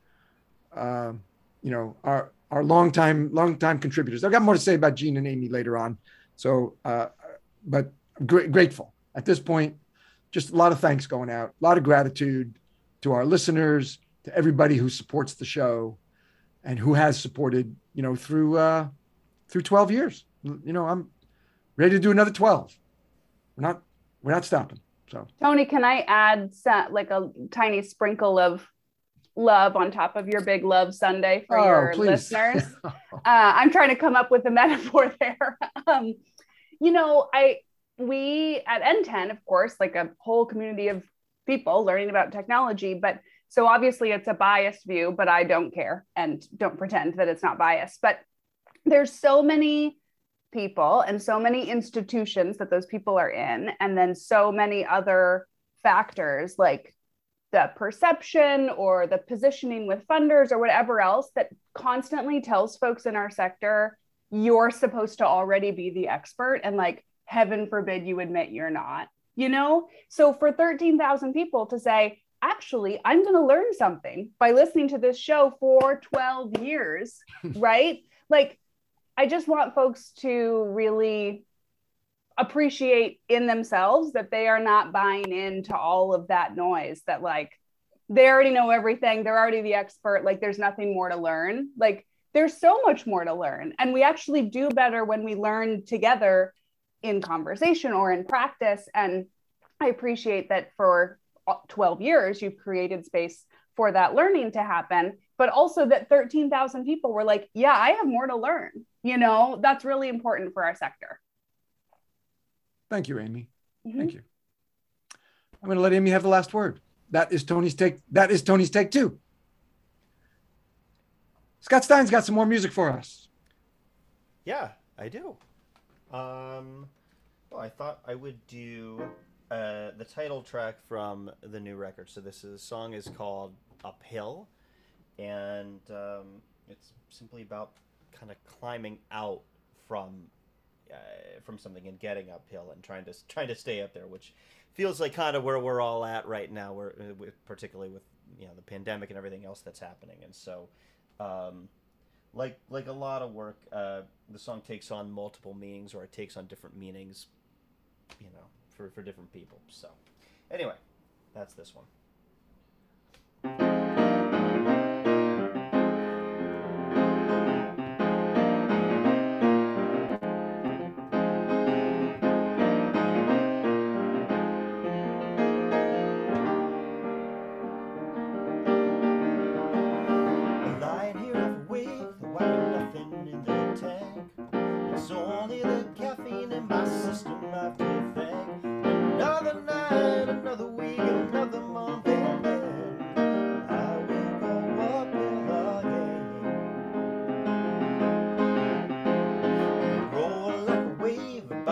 [SPEAKER 1] uh, you know our our longtime longtime contributors. I've got more to say about Gene and Amy later on, so uh, but gr- grateful at this point. Just a lot of thanks going out, a lot of gratitude to our listeners, to everybody who supports the show and who has supported, you know, through uh, through 12 years. You know, I'm ready to do another 12. We're not we're not stopping. So
[SPEAKER 3] Tony, can I add like a tiny sprinkle of love on top of your big love Sunday for oh, your please. listeners? uh, I'm trying to come up with a metaphor there. um, you know, I we at NTEN, of course, like a whole community of people learning about technology, but So obviously it's a biased view, but I don't care and don't pretend that it's not biased. But there's so many people and so many institutions that those people are in, and then so many other factors like the perception or the positioning with funders or whatever else that constantly tells folks in our sector you're supposed to already be the expert and like heaven forbid you admit you're not you know? So for 13,000 people to say actually i'm going to learn something by listening to this show for 12 years right? Like i just want folks to really appreciate in themselves that they are not buying into all of that noise that like they already know everything they're already the expert like there's nothing more to learn. Like there's so much more to learn and we actually do better when we learn together in conversation or in practice and i appreciate that for uh, 12 years you've created space for that learning to happen but also that 13,000 people were like yeah i have more to learn you know? That's really important for our sector
[SPEAKER 1] Thank you, Amy. Mm-hmm. Thank you. I'm going to let Amy have the last word. That is Tony's take. That is Tony's take too. Scott Stein's got some more music for us.
[SPEAKER 4] Yeah, I do. Um, well, I thought I would do uh, the title track from the new record. So this is, song is called Uphill, and um, it's simply about kind of climbing out from uh, from something and getting uphill and trying to trying to stay up there, which feels like kind of where we're all at right now. We're uh, particularly with you know the pandemic and everything else that's happening, and so. Um, like like a lot of work, uh, the song takes on multiple meanings, or it takes on different meanings, you know, for for different people. So, anyway, that's this one.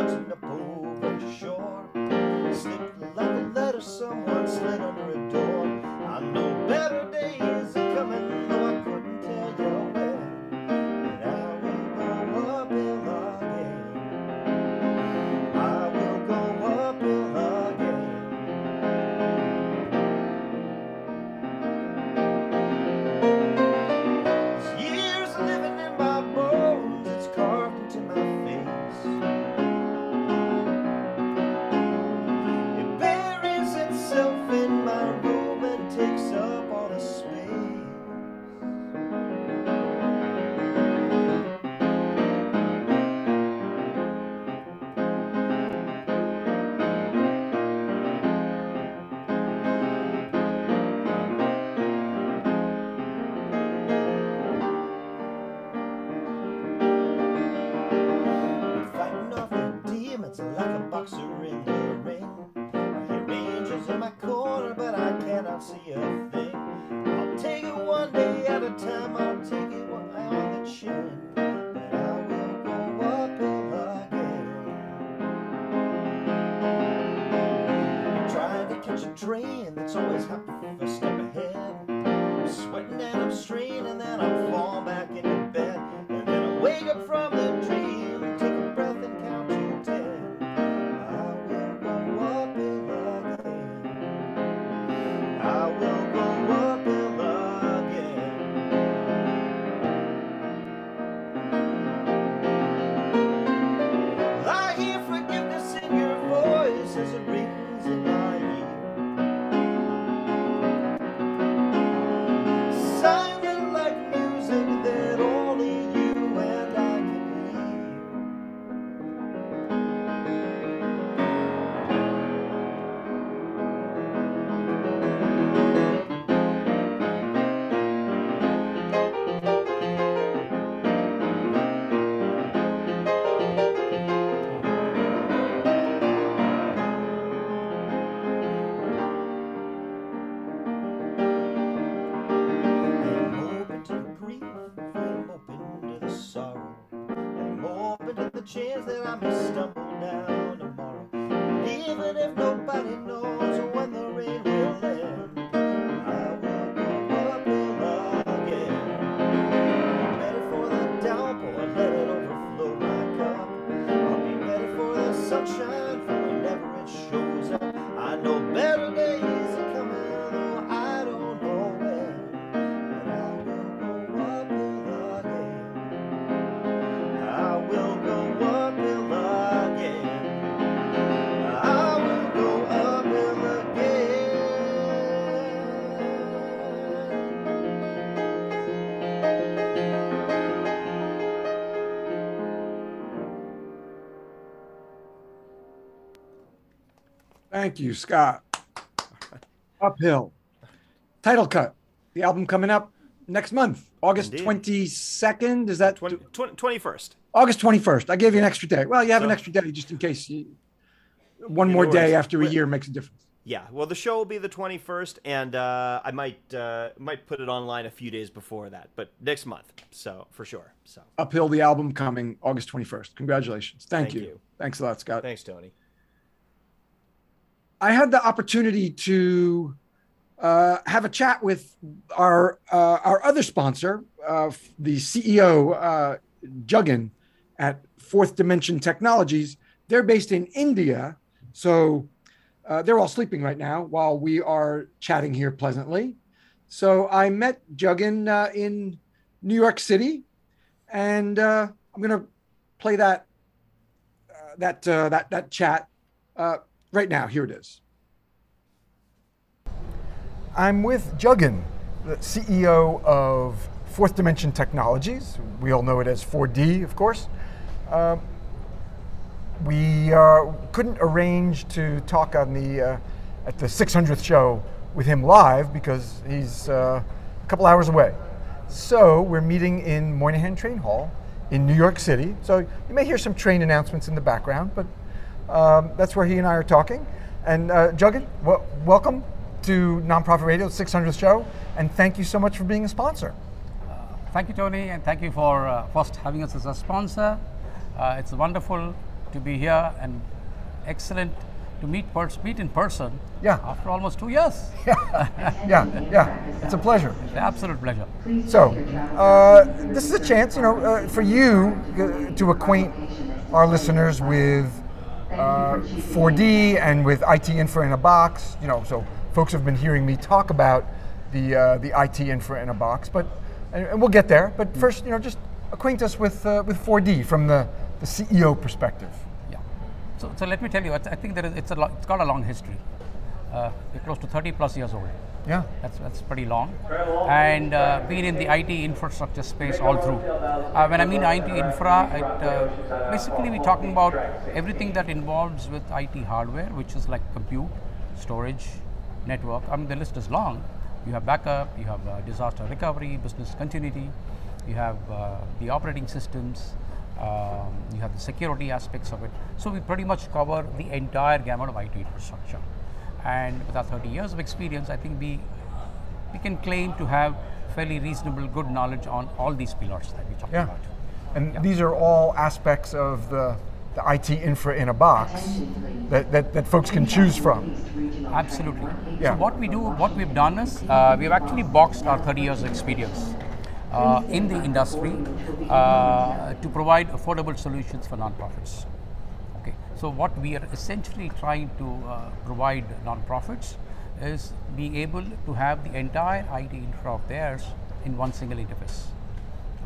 [SPEAKER 4] want to know. train that's always up for chance that I may stumble
[SPEAKER 1] Thank you, Scott. Uphill. Title cut. The album coming up next month, August twenty second. Is that
[SPEAKER 4] 20, 21st.
[SPEAKER 1] August twenty first? I gave you an extra day. Well, you have an extra day just in case you, one more day after a year makes a difference.
[SPEAKER 4] Yeah, well, the show will be the 21st, and uh, I might uh, might put it online a few days before that, but next month, so for sure. So
[SPEAKER 1] Uphill, the album coming August twenty first. Congratulations. Thank,
[SPEAKER 4] Thank
[SPEAKER 1] you.
[SPEAKER 4] you.
[SPEAKER 1] Thanks a lot, Scott.
[SPEAKER 4] thanks, Tony.
[SPEAKER 1] I had the opportunity to uh, have a chat with our uh, our other sponsor, uh, the CEO uh, Juggin at Fourth Dimension Technologies. They're based in India, so uh, they're all sleeping right now while we are chatting here pleasantly. So I met Juggin uh, in New York City, and uh, I'm gonna play that that that that chat right now. Here it is. I'm with Juggin, the CEO of Fourth Dimension Technologies. We all know it as 4D, of course. Um, we uh, couldn't arrange to talk on the uh, at the 600th show with him live because he's uh, a couple hours away. So we're meeting in Moynihan Train Hall in New York City. So you may hear some train announcements in the background, but um, that's where he and I are talking. And uh, Juggin, wel- welcome to Nonprofit Radio 600th show, and thank you so much for being a sponsor.
[SPEAKER 7] Thank you, Tony, and thank you for uh, first having us as a sponsor. Uh, it's wonderful to be here and excellent to meet pers- meet in person.
[SPEAKER 1] Yeah.
[SPEAKER 7] After almost two years,
[SPEAKER 1] Yeah, yeah, it's a pleasure.
[SPEAKER 7] it's an absolute pleasure.
[SPEAKER 1] So, uh, this is a chance, you know, uh, for you uh, to acquaint our listeners with uh, 4D and with IT infra in a box. You know, so folks have been hearing me talk about the uh, the IT infra in a box, but and, and we'll get there. But first, you know, just acquaint us with uh, with 4D from the, the CEO perspective.
[SPEAKER 7] Yeah. So, so let me tell you, I, think there is, it's a lo- it's got a long history. Uh, close to 30 plus years old.
[SPEAKER 1] Yeah.
[SPEAKER 7] That's, that's pretty long. And uh, been in the IT infrastructure space all through. Uh, when I mean IT infra, it, uh, basically we're talking about everything that involves with IT hardware, which is like compute, storage, network. I mean, the list is long. You have backup, you have uh, disaster recovery, business continuity, you have uh, the operating systems, um, you have the security aspects of it. So we pretty much cover the entire gamut of IT infrastructure. And with our 30 years of experience, I think we we can claim to have fairly reasonable, good knowledge on all these pillars that we talked
[SPEAKER 1] Yeah.
[SPEAKER 7] about.
[SPEAKER 1] And these are all aspects of the, the IT infra in a box that, that, that folks can choose from.
[SPEAKER 7] Absolutely.
[SPEAKER 1] Yeah.
[SPEAKER 7] So what we do, what we've done is, uh, we've actually boxed our 30 years of experience uh, in the industry uh, to provide affordable solutions for nonprofits. So what we are essentially trying to uh, provide nonprofits is being able to have the entire IT infra of theirs in one single interface.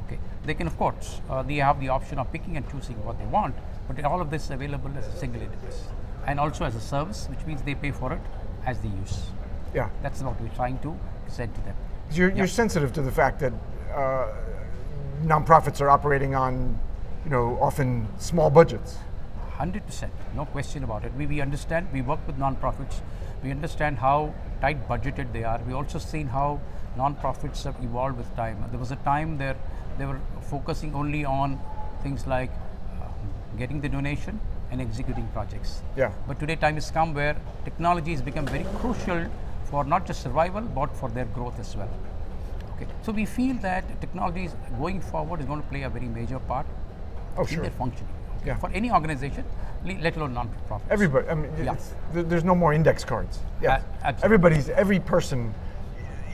[SPEAKER 7] Okay. They can, of course, uh, they have the option of picking and choosing what they want, but all of this is available as a single interface and also as a service, which means they pay for it as they use.
[SPEAKER 1] Yeah.
[SPEAKER 7] That's what we're trying to present to them.
[SPEAKER 1] You're,
[SPEAKER 7] Yeah.
[SPEAKER 1] you're sensitive to the fact that uh, nonprofits are operating on, you know, often small budgets.
[SPEAKER 7] 100%, no question about it. We, we understand, we work with nonprofits, we understand how tight budgeted they are. We also seen how nonprofits have evolved with time. There was a time there they were focusing only on things like uh, getting the donation and executing projects.
[SPEAKER 1] Yeah.
[SPEAKER 7] But today time has come where technology has become very crucial for not just survival but for their growth as well. Okay. So we feel that technology is going forward is going to play a very major part
[SPEAKER 1] Oh,
[SPEAKER 7] in
[SPEAKER 1] sure.
[SPEAKER 7] their functioning. Yeah. for any organization, let alone non-profit.
[SPEAKER 8] Everybody. I mean, yes. there's no more index cards. Yeah, uh, everybody's every person,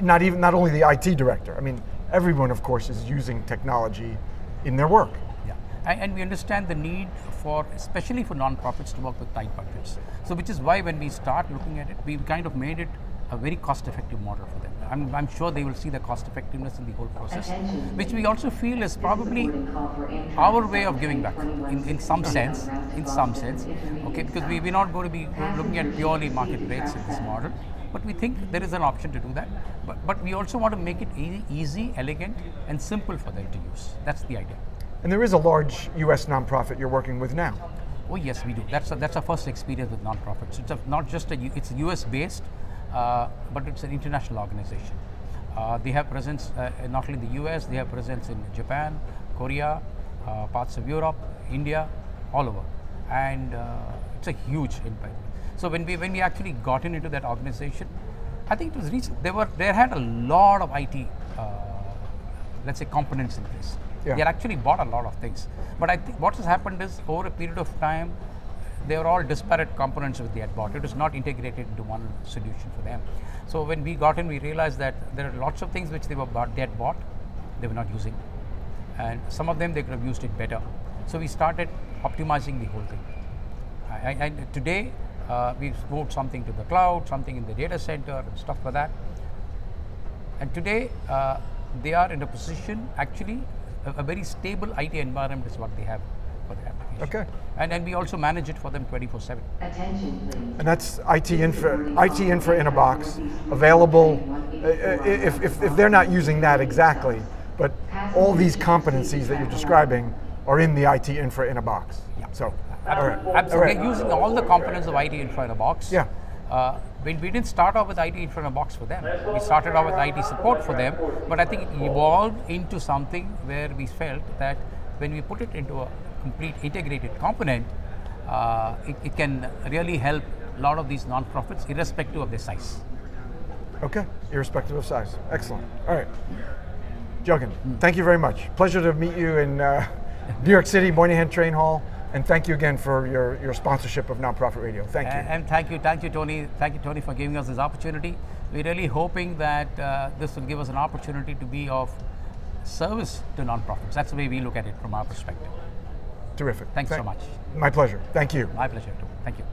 [SPEAKER 8] not even not only the IT director. I mean, everyone, of course, is using technology in their work.
[SPEAKER 7] Yeah, and, and we understand the need for, especially for non-profits, to work with tight budgets. So, which is why when we start looking at it, we've kind of made it a very cost-effective model for them. I'm, I'm, sure they will see the cost effectiveness in the whole process, which we also feel is probably our way of giving back in, in some sense, in some sense, okay, because we, we're not going to be looking at purely market rates in this model, but we think there is an option to do that. But, but we also want to make it easy, easy, elegant, and simple for them to use. That's the idea.
[SPEAKER 8] And there is a large U.S. nonprofit you're working with now.
[SPEAKER 7] Oh yes, we do. That's a, that's our first experience with nonprofits. It's a, not just a it's U.S. based, but it's an international organization. Uh, they have presence uh, not only in the US, they have presence in Japan, Korea, uh, parts of Europe, India, all over, and uh, it's a huge impact. So when we when we actually gotten into that organization, I think it was recent. There were there had a lot of IT, let's say, components in place. Yeah. They had actually bought a lot of things, but I think what has happened is over a period of time, they were all disparate components of the ad bought. It was not integrated into one solution for them. So when we got in, we realized that there are lots of things which they were bought, they had bought, they were not using, and some of them they could have used it better. So we started optimizing the whole thing. And today uh, we've moved something to the cloud, something in the data center, and stuff like that. And today uh, they are in a position, actually, a, a very stable IT environment is what they have for the application.
[SPEAKER 8] Okay.
[SPEAKER 7] And then we also manage it for them 24/7.
[SPEAKER 8] And that's IT infra, IT infra in a box, available. Uh, uh, if, if, if they're not using that exactly, but all these competencies that you're describing are in the IT infra in a box. Yeah. So.
[SPEAKER 7] All right. Absolutely. All right. Using all the components of IT infra in a box.
[SPEAKER 8] Yeah.
[SPEAKER 7] Uh, we, we didn't start off with IT infra in a box for them. We started off with IT support for them, but I think it evolved into something where we felt that when we put it into a complete integrated component, uh, it, it, can really help a lot of these nonprofits, irrespective of their size.
[SPEAKER 8] Okay, irrespective of size. Excellent. All right. Juggin, mm. thank you very much. Pleasure to meet you in uh, New York City, Moynihan Train Hall. And thank you again for your, your sponsorship of Nonprofit Radio. Thank you.
[SPEAKER 7] And, and thank you, thank you, Tony. Thank you, Tony, for giving us this opportunity. We're really hoping that uh, this will give us an opportunity to be of service to nonprofits. That's the way we look at it from our perspective.
[SPEAKER 8] Terrific.
[SPEAKER 7] Thanks Thank, so much.
[SPEAKER 8] My pleasure. Thank you.
[SPEAKER 7] My pleasure too. Thank you.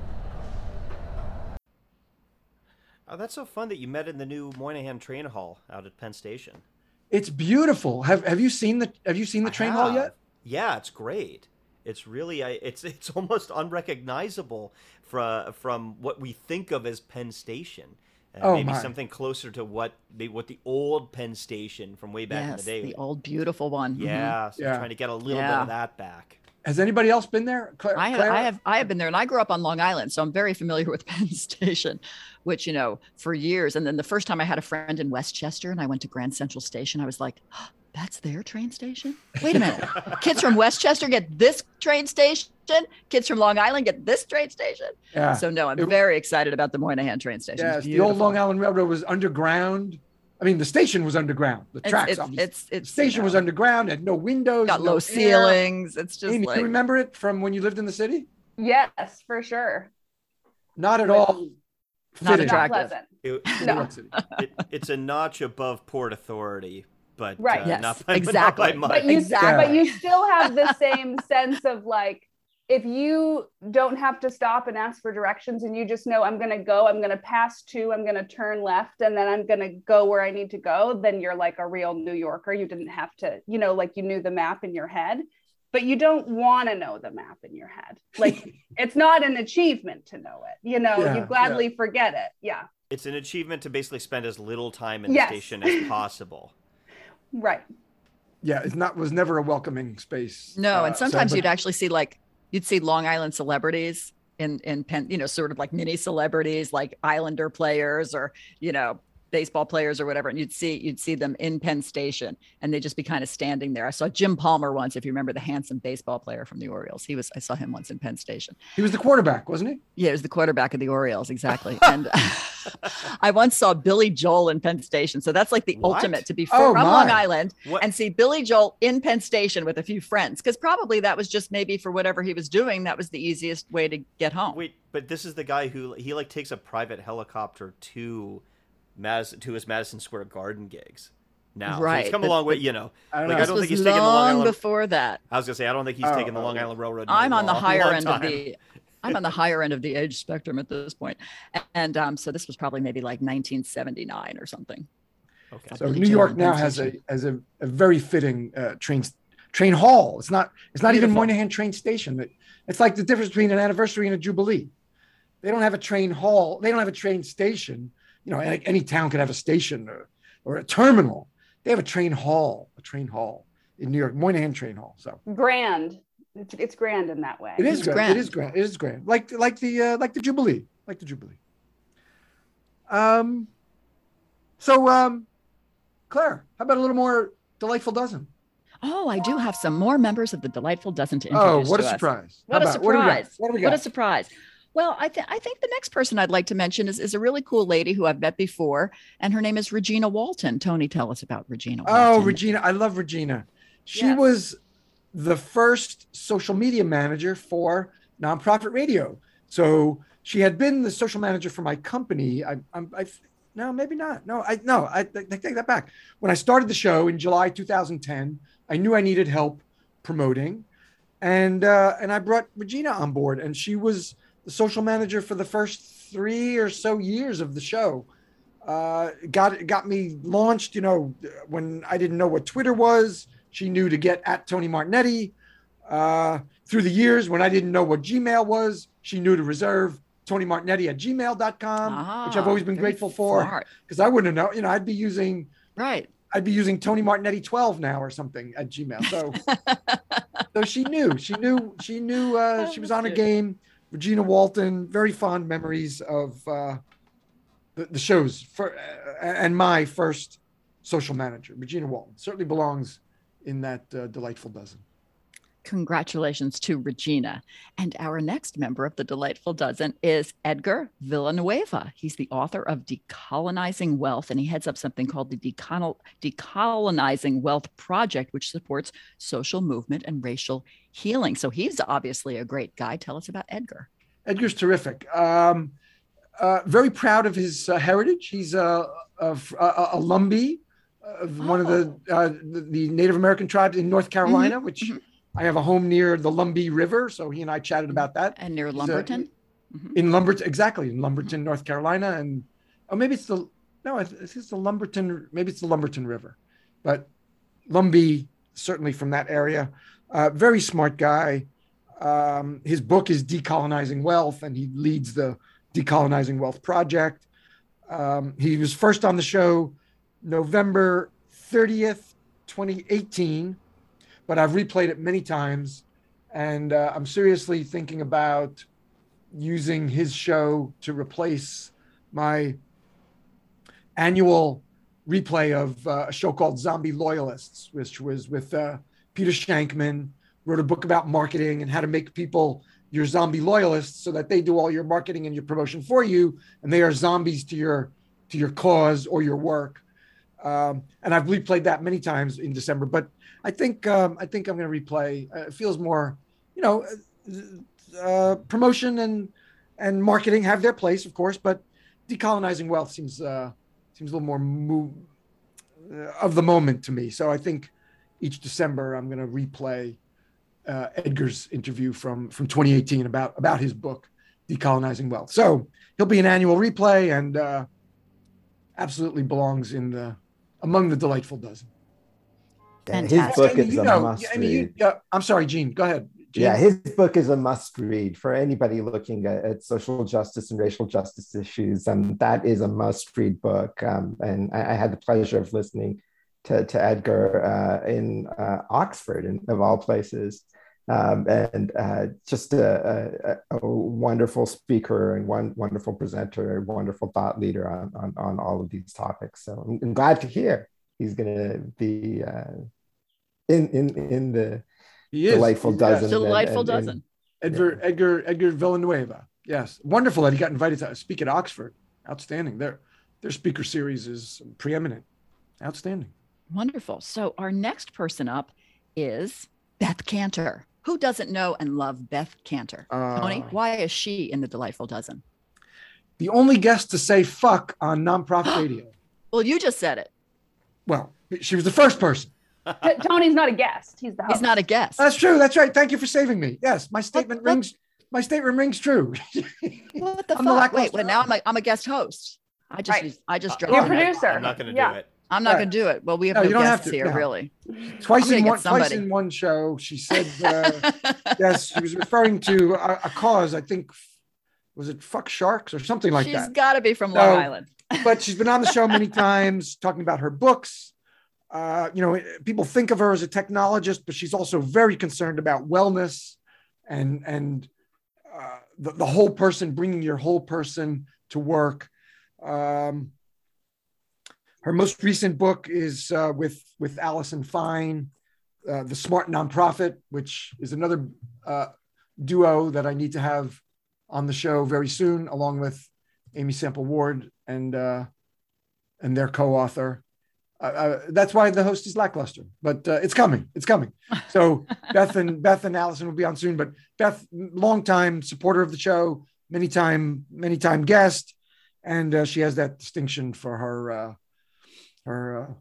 [SPEAKER 4] Oh, that's so fun that you met in the new Moynihan Train Hall out at Penn Station.
[SPEAKER 1] It's beautiful. Have Have you seen the Have you seen the train hall yet?
[SPEAKER 4] Yeah, it's great. It's really it's it's almost unrecognizable from from what we think of as Penn Station. Uh, oh, maybe my. something closer to what the what the old Penn Station from way back
[SPEAKER 2] yes,
[SPEAKER 4] in the day.
[SPEAKER 2] The old beautiful one.
[SPEAKER 4] Yeah, mm-hmm. so yeah. trying to get a little yeah. bit of that back.
[SPEAKER 1] Has anybody else been there?
[SPEAKER 2] I, have, I have. I have been there, and I grew up on Long Island, so I'm very familiar with Penn Station, which you know for years. And then the first time I had a friend in Westchester, and I went to Grand Central Station, I was like, oh, "That's their train station." Wait a minute, kids from Westchester get this train station. Kids from Long Island get this train station. Yeah. So no, I'm it, very excited about the Moynihan train station.
[SPEAKER 1] Yes, the old Long Island Railroad was underground. I mean, the station was underground. The tracks, it's, obviously. It's, it's, the station you know, was underground, had no windows,
[SPEAKER 2] got
[SPEAKER 1] no
[SPEAKER 2] low ceilings. It's just
[SPEAKER 1] Amy,
[SPEAKER 2] like...
[SPEAKER 1] you remember it from when you lived in the city?
[SPEAKER 3] Yes, for sure.
[SPEAKER 1] Not at all.
[SPEAKER 2] Not attractive.
[SPEAKER 4] It, no. it, it's a notch above Port Authority, but
[SPEAKER 2] right, uh, yes, not by, exactly.
[SPEAKER 3] Not but you, exactly. but you still have the same sense of like if you don't have to stop and ask for directions and you just know I'm going to go, I'm going to pass two, I'm going to turn left, and then I'm going to go where I need to go, then you're like a real New Yorker. You didn't have to, you know, like you knew the map in your head, but you don't want to know the map in your head. Like it's not an achievement to know it, you know, yeah, you gladly yeah. forget it. Yeah.
[SPEAKER 4] It's an achievement to basically spend as little time in yes. the station as possible.
[SPEAKER 3] right.
[SPEAKER 1] Yeah, it's not was never a welcoming space.
[SPEAKER 2] No, uh, and sometimes so, but, you'd actually see like you'd see Long Island celebrities in in Penn, you know, sort of like mini celebrities, like Islander players or you know baseball players or whatever, and you'd see you'd see them in Penn Station, and they'd just be kind of standing there. I saw Jim Palmer once, if you remember the handsome baseball player from the Orioles. He was I saw him once in Penn Station.
[SPEAKER 1] He was the quarterback, wasn't he?
[SPEAKER 2] Yeah, he was the quarterback of the Orioles, exactly. and I once saw Billy Joel in Penn Station, so that's like the what? ultimate to be oh, from Long Island what? and see Billy Joel in Penn Station with a few friends, because probably that was just maybe for whatever he was doing, that was the easiest way to get home.
[SPEAKER 4] Wait, but this is the guy who he like takes a private helicopter to Madison to his Madison Square Garden gigs. Now,
[SPEAKER 2] right?
[SPEAKER 4] So he's come a long way, you know.
[SPEAKER 2] I don't, like, know. I don't think he's taking the Long Island before that.
[SPEAKER 4] I was gonna say I don't think he's oh, taking the Long Island Railroad.
[SPEAKER 2] I'm on the higher end time. of the. I'm on the higher end of the age spectrum at this point, and um, so this was probably maybe like 1979 or something.
[SPEAKER 1] Okay. So New York now has a has a, a very fitting uh, train train hall. It's not it's not Beautiful. even Moynihan train station. It's like the difference between an anniversary and a jubilee. They don't have a train hall. They don't have a train station. You know, any, any town could have a station or, or a terminal. They have a train hall, a train hall in New York, Moynihan Train Hall. So
[SPEAKER 3] grand. It's, it's grand in that way.
[SPEAKER 1] It is grand. grand. It is grand. It is grand. Like like the uh, like the Jubilee, like the Jubilee. Um. So, um, Claire, how about a little more delightful dozen?
[SPEAKER 2] Oh, I do have some more members of the delightful dozen to
[SPEAKER 1] oh,
[SPEAKER 2] introduce.
[SPEAKER 1] Oh, what a surprise!
[SPEAKER 2] What a surprise! What, what, what a surprise! Well, I, th- I think the next person I'd like to mention is, is a really cool lady who I've met before, and her name is Regina Walton. Tony, tell us about Regina.
[SPEAKER 1] Oh, Walton. Oh, Regina. I love Regina. She was the first social media manager for nonprofit radio. So she had been the social manager for my company. I, I'm, I, no, maybe not. No, I no, I, I take that back. When I started the show in July 2010, I knew I needed help promoting, and uh, and I brought Regina on board, and she was the social manager for the first three or so years of the show. Uh, got got me launched. You know, when I didn't know what Twitter was, she knew to get at Tony Martignetti. Uh, through the years, when I didn't know what Gmail was, she knew to reserve Tony Martignetti at gmail.com, ah, which I've always been grateful for because I wouldn't know. You know, I'd be using
[SPEAKER 2] right.
[SPEAKER 1] I'd be using Tony Martignetti 12 now or something at Gmail. So, so she knew, she knew, she knew, uh, she was on a game Regina Walton, very fond memories of uh, the, the, shows for, uh, and my first social manager. Regina Walton certainly belongs in that uh, delightful dozen.
[SPEAKER 2] Congratulations to Regina. And our next member of the Delightful Dozen is Edgar Villanueva. He's the author of Decolonizing Wealth, and he heads up something called the Decolonizing Wealth Project, which supports social movement and racial healing. So he's obviously a great guy. Tell us about Edgar.
[SPEAKER 1] Edgar's terrific. Um, uh, very proud of his uh, heritage. He's a, a, a, a Lumbee, uh, one of the, oh. uh, the, the Native American tribes in North Carolina, mm-hmm. which mm-hmm. I have a home near the Lumbee River, so he and I chatted about that.
[SPEAKER 2] And near Lumberton.
[SPEAKER 1] mm-hmm. In Lumberton, exactly in Lumberton, North Carolina, and oh, maybe it's the no, it's, it's the Lumberton. Maybe it's the Lumberton River, but Lumbee certainly from that area. Uh, very smart guy. Um, his book is Decolonizing Wealth, and he leads the Decolonizing Wealth project. Um, he was first on the show November 30th, 2018 but I've replayed it many times, and uh, I'm seriously thinking about using his show to replace my annual replay of uh, a show called Zombie Loyalists, which was with uh, Peter Shankman, wrote a book about marketing and how to make people your zombie loyalists so that they do all your marketing and your promotion for you, and they are zombies to your to your cause or your work. Um, and I've replayed that many times in December, but I think um, I think I'm going to replay. Uh, it feels more, you know, uh, uh, promotion and and marketing have their place, of course, but decolonizing wealth seems uh, seems a little more move, uh, of the moment to me. So I think each December I'm going to replay uh, Edgar's interview from from 2018 about about his book, Decolonizing Wealth. So he'll be an annual replay and absolutely belongs in the among the delightful dozen.
[SPEAKER 5] His book is a know, must I mean, read.
[SPEAKER 1] You, uh, I'm sorry, Gene. Go ahead. Gene.
[SPEAKER 5] Yeah, his book is a must read for anybody looking at, at, social justice and racial justice issues. And that is a must read book. Um, and I, I, had the pleasure of listening to, to Edgar uh, in uh, Oxford, in, of all places. um, and uh, just a, a, a, wonderful speaker and one wonderful presenter, a wonderful thought leader on, on, on all of these topics. So I'm, I'm glad to hear he's going to be uh, in, in, in the delightful dozen.
[SPEAKER 2] Delightful and, and, dozen.
[SPEAKER 1] Edgar, yeah. Edgar, Edgar Villanueva. Yes. Wonderful that he got invited to speak at Oxford. Outstanding. Their, their speaker series is preeminent. Outstanding.
[SPEAKER 2] Wonderful. So our next person up is Beth Kanter. Who doesn't know and love Beth Kanter? Uh, Tony, why is she in the Delightful Dozen?
[SPEAKER 1] The only guest to say fuck on nonprofit radio.
[SPEAKER 2] Well, you just said it.
[SPEAKER 1] Well, she was the first person.
[SPEAKER 3] Tony's not a guest. He's the host.
[SPEAKER 2] He's not a guest.
[SPEAKER 1] That's true. That's right. Thank you for saving me. Yes, my statement what, rings. My statement rings true.
[SPEAKER 2] what the I'm fuck? The wait, wait. Now I'm a, I'm a a guest host. I just right. I just
[SPEAKER 3] uh, You're producer.
[SPEAKER 4] I'm not going to yeah. do it.
[SPEAKER 2] I'm not right. going to do it. Well, we have no, no guests here, no. really.
[SPEAKER 1] Twice in one, twice in one show, she said, uh, yes, she was referring to a, a, cause. I think was it "fuck sharks" or something like
[SPEAKER 2] she's
[SPEAKER 1] that.
[SPEAKER 2] She's got to be from Long Island.
[SPEAKER 1] but she's been on the show many times, talking about her books. Uh, you know, people think of her as a technologist, but she's also very concerned about wellness and and uh, the, the whole person, bringing your whole person to work. Um, her most recent book is uh, with with Allison Fine, uh, the Smart Nonprofit, which is another uh, duo that I need to have on the show very soon, along with Amy Sample Ward and uh, and their co-author. Uh, uh, that's why the host is lackluster, but it's coming. It's coming. So Beth and Beth and Allison will be on soon. But Beth, longtime supporter of the show, many time many time guest, and she has that distinction for her her uh,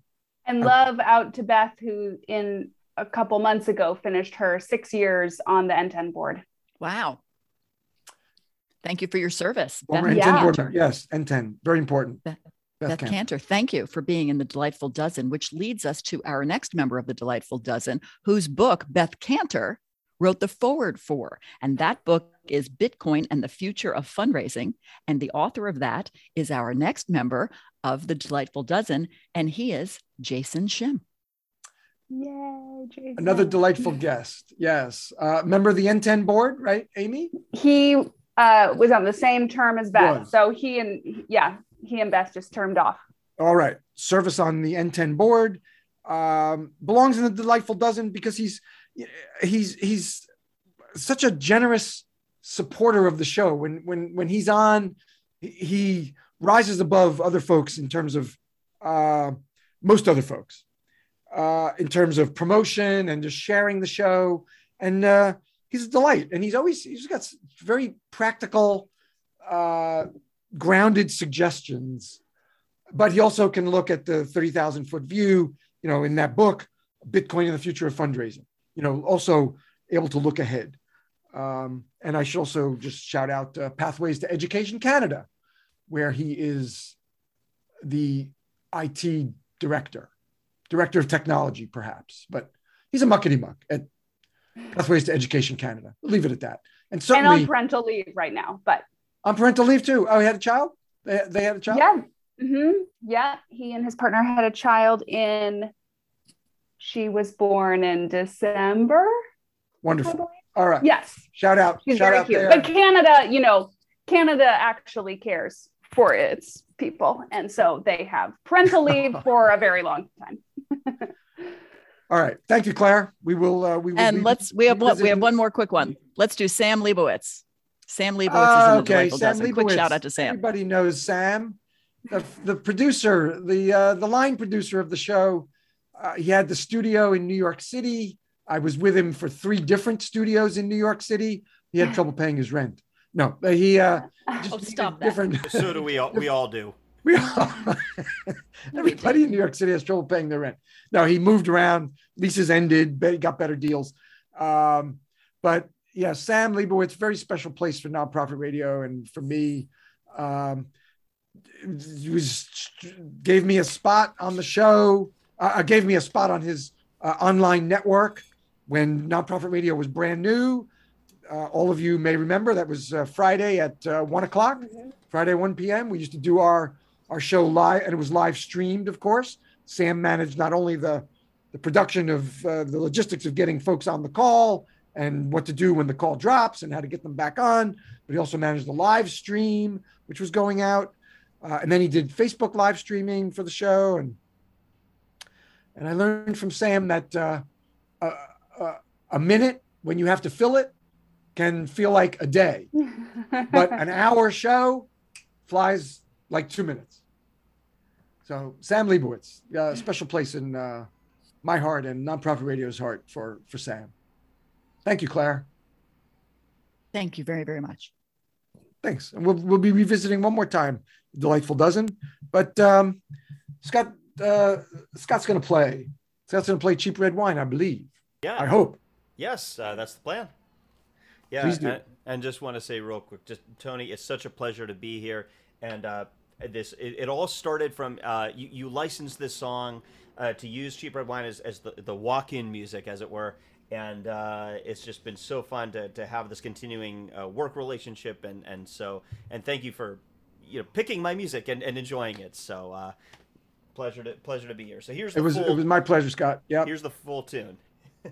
[SPEAKER 3] and love out to Beth, who in a couple months ago finished her six years on the NTEN board.
[SPEAKER 2] Wow. Thank you for your service.
[SPEAKER 1] Beth NTEN yeah. board, yes, NTEN, very important.
[SPEAKER 2] Beth, Beth, Beth Kanter. Kanter, thank you for being in the Delightful Dozen, which leads us to our next member of the Delightful Dozen, whose book Beth Kanter wrote the foreword for. And that book is Bitcoin and the Future of Fundraising. And the author of that is our next member of the Delightful Dozen, and he is Jason Shim.
[SPEAKER 3] Yay, Jason.
[SPEAKER 1] Another delightful guest. Yes. Uh, member of the NTEN board, right, Amy?
[SPEAKER 3] He uh, was on the same term as Beth. Was. So he and, yeah, he and Beth just termed off.
[SPEAKER 1] All right. Service on the NTEN board. Um, belongs in the delightful dozen because he's he's he's such a generous supporter of the show. When when when he's on, he rises above other folks in terms of uh, most other folks, uh, in terms of promotion and just sharing the show. And uh, he's a delight. And he's always he's got very practical, uh, grounded suggestions. But he also can look at the thirty thousand foot view. You know, in that book, Bitcoin and the Future of Fundraising. You know, also able to look ahead. Um, and I should also just shout out uh, Pathways to Education Canada, where he is the IT director, director of technology, perhaps, but he's a muckety muck at Pathways to Education Canada. We'll leave it at that. And certainly
[SPEAKER 3] and on parental leave right now, but
[SPEAKER 1] on parental leave too. Oh, he had a child. They, they had a child.
[SPEAKER 3] Yeah. Mm-hmm. Yeah. He and his partner had a child in. She was born in December.
[SPEAKER 1] Wonderful. All right.
[SPEAKER 3] Yes.
[SPEAKER 1] Shout out.
[SPEAKER 3] She's
[SPEAKER 1] shout
[SPEAKER 3] very
[SPEAKER 1] out
[SPEAKER 3] cute. There. But Canada, you know, Canada actually cares for its people. And so they have parental leave for a very long time.
[SPEAKER 1] All right. Thank you, Claire. We will, uh, we will
[SPEAKER 2] and let's, we have one, we have one more quick one. Let's do Sam Leibowitz. Sam Leibowitz uh, is in the okay. Sam dozen. Leibowitz. Quick shout out to Sam.
[SPEAKER 1] Everybody knows Sam, the, the producer, the, uh, the line producer of the show. Uh, he had the studio in New York City. I was with him for three different studios in New York City. He had trouble paying his rent. No, he uh,
[SPEAKER 2] just oh, stop
[SPEAKER 4] different. so do we all. We all do.
[SPEAKER 1] We all. Everybody in New York City has trouble paying their rent. No, he moved around. Leases ended. But got better deals. Um, but yeah, Sam Leibowitz, very special place for nonprofit radio, and for me, um, was gave me a spot on the show. Uh, uh, gave me a spot on his uh, online network when nonprofit radio was brand new uh, all of you may remember that was uh, Friday at uh, one o'clock, mm-hmm. Friday 1 p.m. We used to do our our show live, and it was live streamed, of course. Sam managed not only the the production of uh, the logistics of getting folks on the call and what to do when the call drops and how to get them back on. But he also managed the live stream, which was going out. Uh, and then he did Facebook live streaming for the show. And and I learned from Sam that uh, a, a minute when you have to fill it can feel like a day, but an hour show flies like two minutes. So Sam Leibowitz, uh, special place in uh, my heart and nonprofit radio's heart for for Sam. Thank you, Claire.
[SPEAKER 2] Thank you very very much.
[SPEAKER 1] Thanks, and we'll we'll be revisiting one more time, delightful dozen. But um, Scott uh, Scott's going to play. Scott's going to play cheap red wine, I believe.
[SPEAKER 4] Yeah,
[SPEAKER 1] I hope.
[SPEAKER 4] Yes, uh, that's the plan. Yeah, and, and, just want to say real quick, just Tony, it's such a pleasure to be here. And uh, this, it, it, all started from uh, you, you licensed this song uh, to use Cheap Red Wine as, as the, the walk-in music, as it were. And uh, it's just been so fun to, to have this continuing uh, work relationship, and, and so and thank you for you know picking my music and, and enjoying it. So pleasure to pleasure to be here. So here's
[SPEAKER 1] it was
[SPEAKER 4] full,
[SPEAKER 1] it was my pleasure, Scott. Yeah.
[SPEAKER 4] Here's the full tune.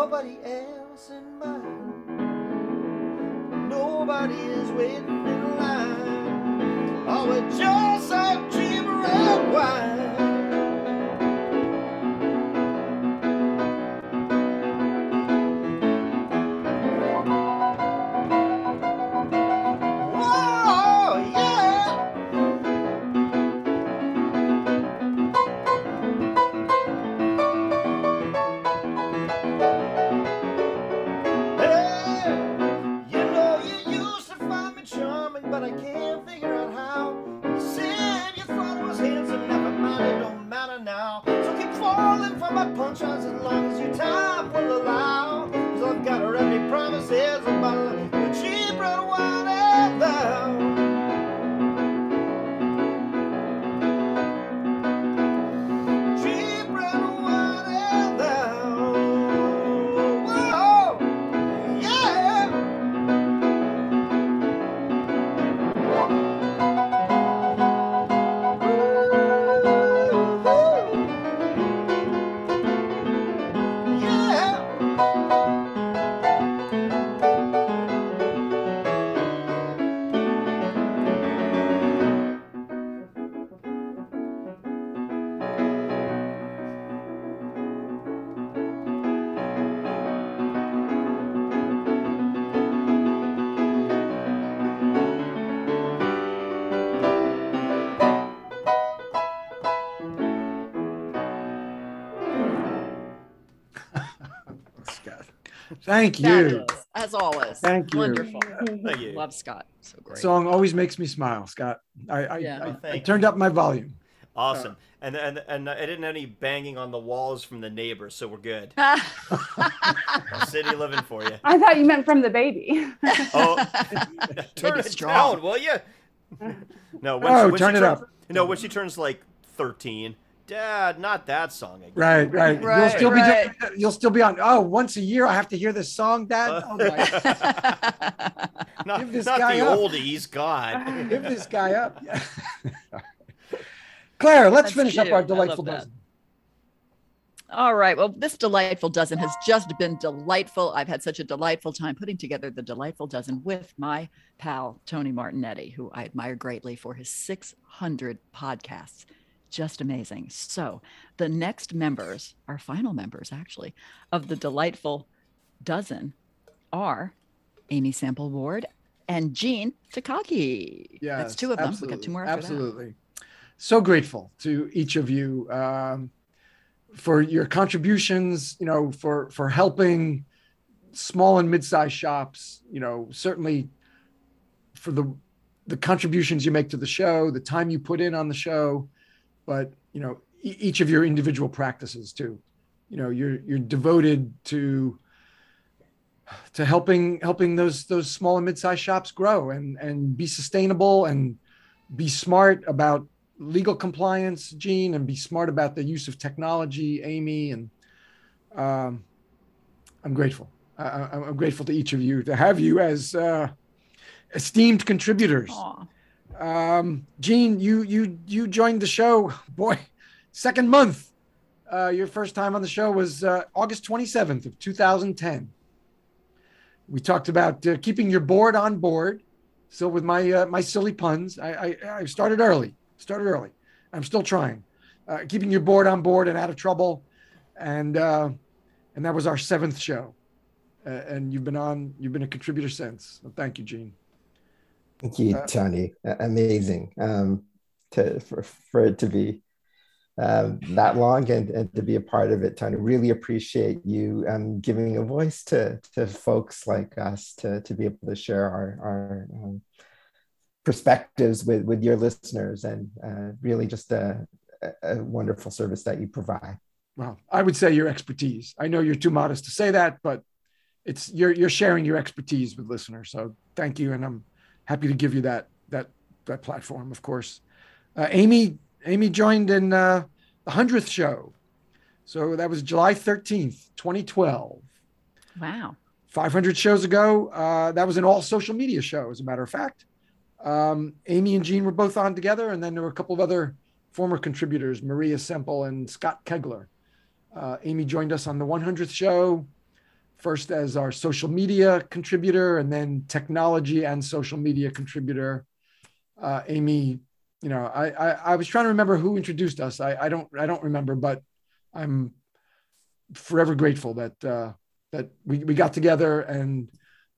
[SPEAKER 4] nobody else in mind. Nobody is waiting in line. Oh, we're just
[SPEAKER 1] Thank you.
[SPEAKER 2] as always.
[SPEAKER 1] Thank you.
[SPEAKER 2] Wonderful.
[SPEAKER 4] Thank you.
[SPEAKER 2] Love Scott. So great.
[SPEAKER 1] Song always makes me smile, Scott. I I,
[SPEAKER 2] Yeah.
[SPEAKER 1] I,
[SPEAKER 4] Oh,
[SPEAKER 1] I
[SPEAKER 4] thank
[SPEAKER 1] turned up my volume.
[SPEAKER 4] Awesome. And and and I didn't have any banging on the walls from the neighbors, so we're good. City living for you.
[SPEAKER 3] I thought you meant from the baby.
[SPEAKER 4] Oh, turn
[SPEAKER 2] it
[SPEAKER 4] it
[SPEAKER 2] strong.
[SPEAKER 4] down, will you? No, when
[SPEAKER 1] Oh,
[SPEAKER 4] when
[SPEAKER 1] turn
[SPEAKER 4] she
[SPEAKER 1] it
[SPEAKER 4] turns-
[SPEAKER 1] up.
[SPEAKER 4] No, when she turns like thirteen, Dad, not that song again.
[SPEAKER 1] Right, right. you'll
[SPEAKER 2] Right,
[SPEAKER 1] still
[SPEAKER 2] right.
[SPEAKER 1] be doing, you'll still be on. Oh, once a year I have to hear this song, Dad. Oh my,
[SPEAKER 4] Not,
[SPEAKER 1] Give this
[SPEAKER 4] not
[SPEAKER 1] guy
[SPEAKER 4] the
[SPEAKER 1] up.
[SPEAKER 4] oldies, God.
[SPEAKER 1] give this guy up. Yeah. Claire, let's
[SPEAKER 2] That's
[SPEAKER 1] finish up our delightful dozen.
[SPEAKER 2] All right. Well, this delightful dozen has just been delightful. I've had such a delightful time putting together the delightful dozen with my pal, Tony Martignetti, who I admire greatly for his 600 podcasts. Just amazing. So, the next members, our final members actually, of the delightful dozen are Amy Sample Ward and Gene Takagi.
[SPEAKER 1] Yeah,
[SPEAKER 2] That's two of them. We got two more after that.
[SPEAKER 1] Absolutely. So grateful to each of you um, for your contributions. You know, for for helping small and mid-sized shops. You know, certainly for the the contributions you make to the show, the time you put in on the show, but you know, e- each of your individual practices too. You know, you're you're devoted to to helping helping those those small and mid-sized shops grow and and be sustainable and be smart about legal compliance, Gene, and be smart about the use of technology, Amy, and um, I'm grateful. I, I'm grateful to each of you to have you as uh, esteemed contributors.
[SPEAKER 2] Aw.
[SPEAKER 1] Um, Gene, you you you joined the show, boy, second month. Uh, your first time on the show was uh, August 27th of 2010. We talked about uh, keeping your board on board. So with my uh, my silly puns, I, I I started early. Started early. I'm still trying. Uh, keeping your board on board and out of trouble, and uh, and that was our seventh show. And you've been on. You've been a contributor since. Thank you, Gene.
[SPEAKER 5] Thank you,
[SPEAKER 1] Uh,
[SPEAKER 5] Tony. Amazing um, to for, for it to be um, that long and, and to be a part of it, Tony. Really appreciate you um, giving a voice to to folks like us to to be able to share our our um, perspectives with with your listeners and uh, really just a, a a wonderful service that you provide.
[SPEAKER 1] well i would say your expertise i know you're too modest to say that but it's you're you're sharing your expertise with listeners so thank you and i'm happy to give you that that that platform of course. Uh, amy amy joined in uh, the 100th show. So that was july 13th 2012
[SPEAKER 2] Wow.
[SPEAKER 1] 500 shows ago uh, that was an all social media show as a matter of fact. Um, amy and gene were both on together and then there were a couple of other former contributors maria semple and scott koegler. Uh, amy joined us on the 100th show first as our social media contributor and then technology and social media contributor. Uh, amy you know I, I i was trying to remember who introduced us. I i don't i don't remember but i'm forever grateful that uh that we, we got together and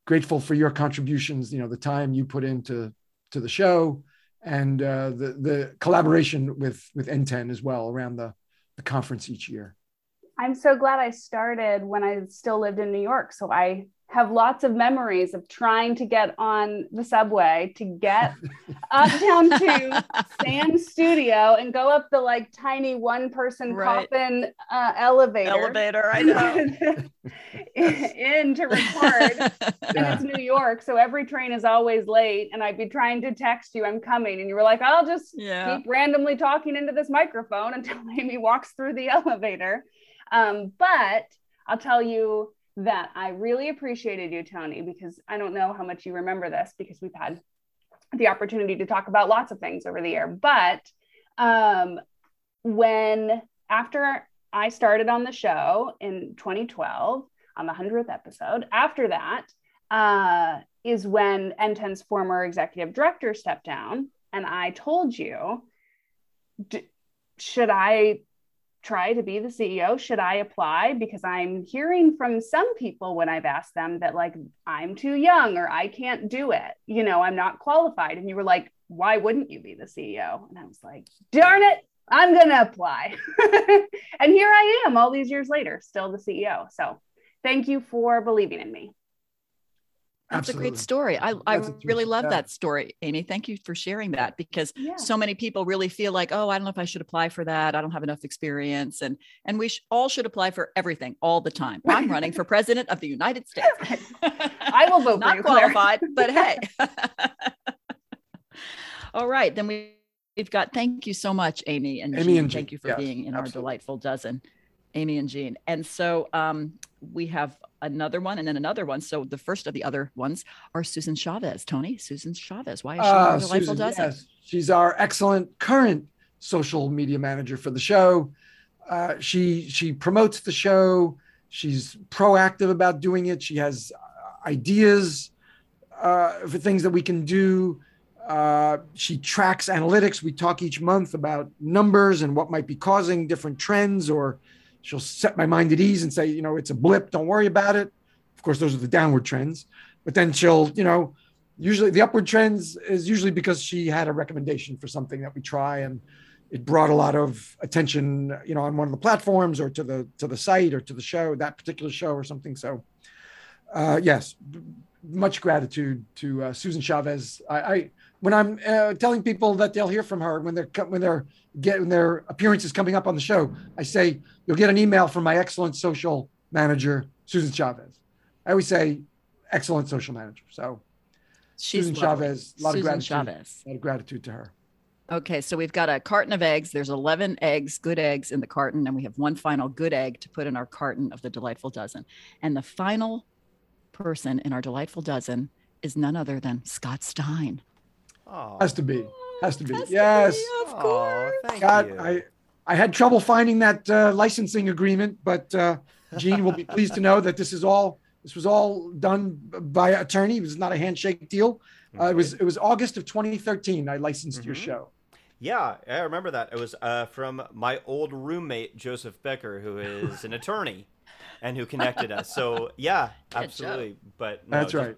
[SPEAKER 1] grateful for your contributions you know the time you put into to the show and uh, the the collaboration with with NTEN as well around the the conference each year
[SPEAKER 3] I'm so glad I started when I still lived in New York. So I have lots of memories of trying to get on the subway to get uptown to Sand Studio and go up the like tiny one person
[SPEAKER 2] Right.
[SPEAKER 3] coffin uh, elevator.
[SPEAKER 2] Elevator, I know.
[SPEAKER 3] in to record. and it's New York, so every train is always late. And I'd be trying to text you, I'm coming. And you were like, I'll just
[SPEAKER 2] yeah.
[SPEAKER 3] keep randomly talking into this microphone until Amy walks through the elevator. Um, but I'll tell you that I really appreciated you, Tony, because I don't know how much you remember this because we've had the opportunity to talk about lots of things over the year. But um, when after I started on the show in 2012 on the 100th episode, after that uh, is when NTEN's former executive director stepped down. And I told you, should I try to be the CEO? Should I apply? Because I'm hearing from some people when I've asked them that, like, I'm too young or I can't do it. You know, I'm not qualified. And you were like, why wouldn't you be the CEO? And I was like, darn it, I'm going to apply. and here I am all these years later, still the CEO. So thank you for believing in me.
[SPEAKER 2] That's Absolutely. a great story. I, I really love yeah. that story, Amy. Thank you for sharing that because yeah. so many people really feel like, oh, I don't know if I should apply for that. I don't have enough experience, and and we sh- all should apply for everything all the time. I'm running for president of the United States.
[SPEAKER 3] I will vote
[SPEAKER 2] Not
[SPEAKER 3] you,
[SPEAKER 2] qualified, but hey. all right, then we. We've got thank you so much, Amy and Amy Gene. and Gene. Thank you for yes, being in absolutely. our delightful dozen. Amy and Gene. And so um, we have another one and then another one. So the first of the other ones are Susan Chavez. Tony, Susan Chavez. Why is she uh, delightful Susan? Yes.
[SPEAKER 1] She's our excellent current social media manager for the show. Uh, she she promotes the show. She's proactive about doing it. She has uh, ideas uh, for things that we can do. Uh, she tracks analytics. We talk each month about numbers and what might be causing different trends or she'll set my mind at ease and say, you know, it's a blip, don't worry about it. Of course, those are the downward trends. But then she'll, you know, usually the upward trends is usually because she had a recommendation for something that we try and it brought a lot of attention, you know, on one of the platforms or to the to the site or to the show, that particular show or something. So, uh, yes, much gratitude to uh, Susan Chavez. I, I when I'm uh, telling people that they'll hear from her when they're when they're getting their appearances coming up on the show, I say you'll get an email from my excellent social manager, Susan Chavez. I always say excellent social manager. So
[SPEAKER 2] She's
[SPEAKER 1] Susan
[SPEAKER 2] lovely.
[SPEAKER 1] Chavez, a lot Susan of gratitude. Chavez. A lot of gratitude to her.
[SPEAKER 2] Okay, so we've got a carton of eggs. There's 11 eggs, good eggs in the carton, and we have one final good egg to put in our carton of the delightful dozen. And the final person in our delightful dozen is none other than Scott Stein.
[SPEAKER 1] Has to be. Has to be. Has yes. To
[SPEAKER 2] be, of course.
[SPEAKER 1] Aww, God, you. I I had trouble finding that uh, licensing agreement, but uh, Gene will be pleased to know that this is all this was all done by attorney. It was not a handshake deal. Uh, it was it was August of 2013. I licensed mm-hmm. your show.
[SPEAKER 4] Yeah, I remember that. It was uh, from my old roommate Joseph Becker, who is an attorney, and who connected us. So yeah, absolutely. But
[SPEAKER 1] no, that's right.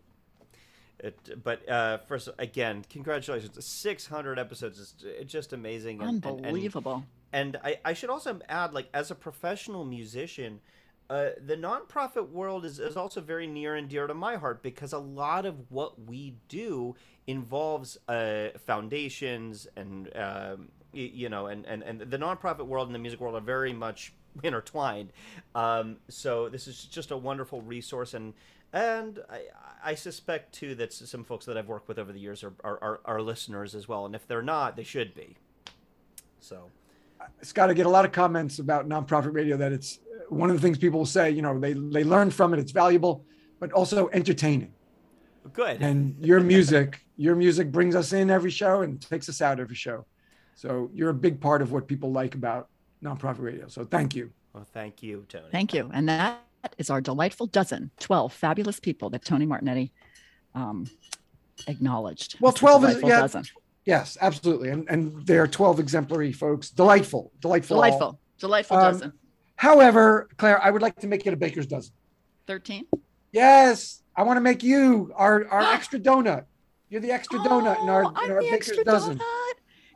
[SPEAKER 4] It, but uh, first, again, congratulations! Six hundred episodes is just amazing,
[SPEAKER 2] and, unbelievable.
[SPEAKER 4] And, and, and I, I should also add, like, as a professional musician, uh, the nonprofit world is, is also very near and dear to my heart because a lot of what we do involves uh, foundations and um, you know and, and, and the nonprofit world and the music world are very much intertwined um, so this is just a wonderful resource and and I, I suspect too that some folks that I've worked with over the years are, are, are, are listeners as well, and if they're not, they should be. So, uh,
[SPEAKER 1] Scott, I get a lot of comments about nonprofit radio that it's uh, one of the things people will say. You know, they they learn from it; it's valuable, but also entertaining.
[SPEAKER 4] Good.
[SPEAKER 1] And your music, your music brings us in every show and takes us out every show. So you're a big part of what people like about nonprofit radio. So thank you.
[SPEAKER 4] Well, thank you, Tony.
[SPEAKER 2] Thank you. And that is our delightful dozen 12 fabulous people that Tony Martignetti um, acknowledged.
[SPEAKER 1] Well, 12 is, yeah. Dozen. Yes, absolutely. And, and they're 12 exemplary folks. Delightful, delightful.
[SPEAKER 2] Delightful, all. delightful um, dozen.
[SPEAKER 1] However, Claire, I would like to make it a baker's dozen.
[SPEAKER 2] 13?
[SPEAKER 1] Yes. I want to make you our, our extra donut. You're the extra oh, donut in our, in our baker's dozen. Donut.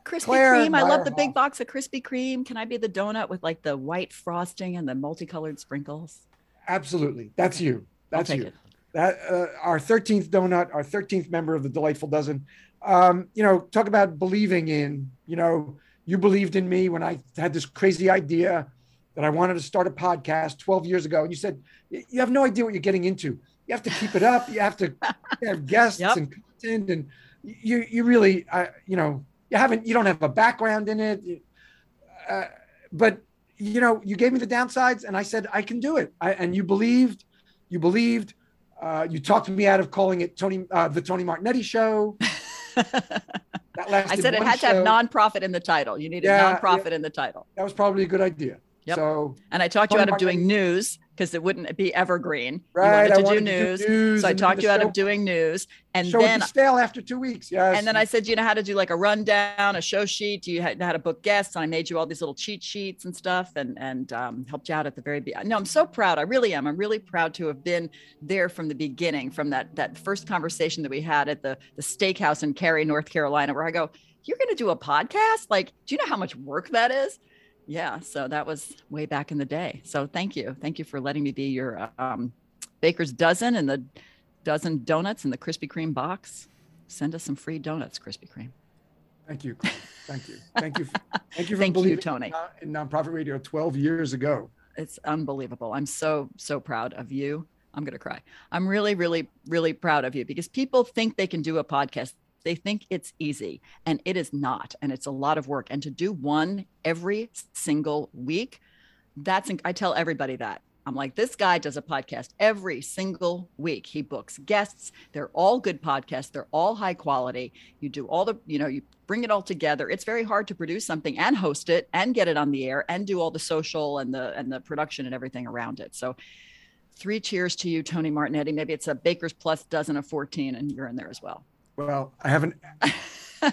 [SPEAKER 2] Krispy Claire Kreme. I love the big box of Krispy Kreme. Can I be the donut with like the white frosting and the multicolored sprinkles?
[SPEAKER 1] Absolutely. That's you. That's you. It. That uh, our 13th donut, our 13th member of the Delightful Dozen. Um, you know, talk about believing in, you know, you believed in me when I had this crazy idea that I wanted to start a podcast 12 years ago. And you said, you have no idea what you're getting into. You have to keep it up. You have to have guests yep. and content. And you, you really, uh, you know, you haven't, you don't have a background in it. Uh, but you know, you gave me the downsides, and I said I can do it. I, and you believed, you believed. Uh, you talked me out of calling it Tony, uh, the Tony Martignetti Show.
[SPEAKER 2] I said it had show. to have nonprofit in the title. You needed yeah, nonprofit yeah. in the title.
[SPEAKER 1] That was probably a good idea. Yep. So,
[SPEAKER 2] and I talked you out of doing news because it wouldn't be evergreen. Right. You wanted, to, wanted do to, do, news. So I talked you out of doing news. And
[SPEAKER 1] show
[SPEAKER 2] then
[SPEAKER 1] stale after two weeks. Yes.
[SPEAKER 2] And then I said, you know how to do like a rundown, a show sheet. Do you know how to book guests? And I made you all these little cheat sheets and stuff and, and um, helped you out at the very beginning. No, I'm so proud. I really am. I'm really proud to have been there from the beginning, from that, that first conversation that we had at the, the steakhouse in Cary, North Carolina, where I go, you're going to do a podcast? Like, do you know how much work that is? Yeah, so that was way back in the day. So thank you, thank you for letting me be your um, baker's dozen and the dozen donuts in the Krispy Kreme box. Send us some free donuts, Krispy Kreme.
[SPEAKER 1] Thank you. Thank you. Thank you. Thank you for
[SPEAKER 2] Thank you,
[SPEAKER 1] believing
[SPEAKER 2] Tony.
[SPEAKER 1] in nonprofit radio 12 years ago.
[SPEAKER 2] It's unbelievable. I'm so, so proud of you. I'm going to cry. I'm really, really, really proud of you because people think they can do a podcast. They think it's easy and it is not. And it's a lot of work. And to do one every single week, that's, I tell everybody that. I'm like, this guy does a podcast every single week. He books guests. They're all good podcasts. They're all high quality. You do all the, you know, you bring it all together. It's very hard to produce something and host it and get it on the air and do all the social and the and the production and everything around it. So three cheers to you, Tony Martignetti. Maybe it's a Baker's Plus dozen of 14 and you're in there as well.
[SPEAKER 1] Well, I haven't I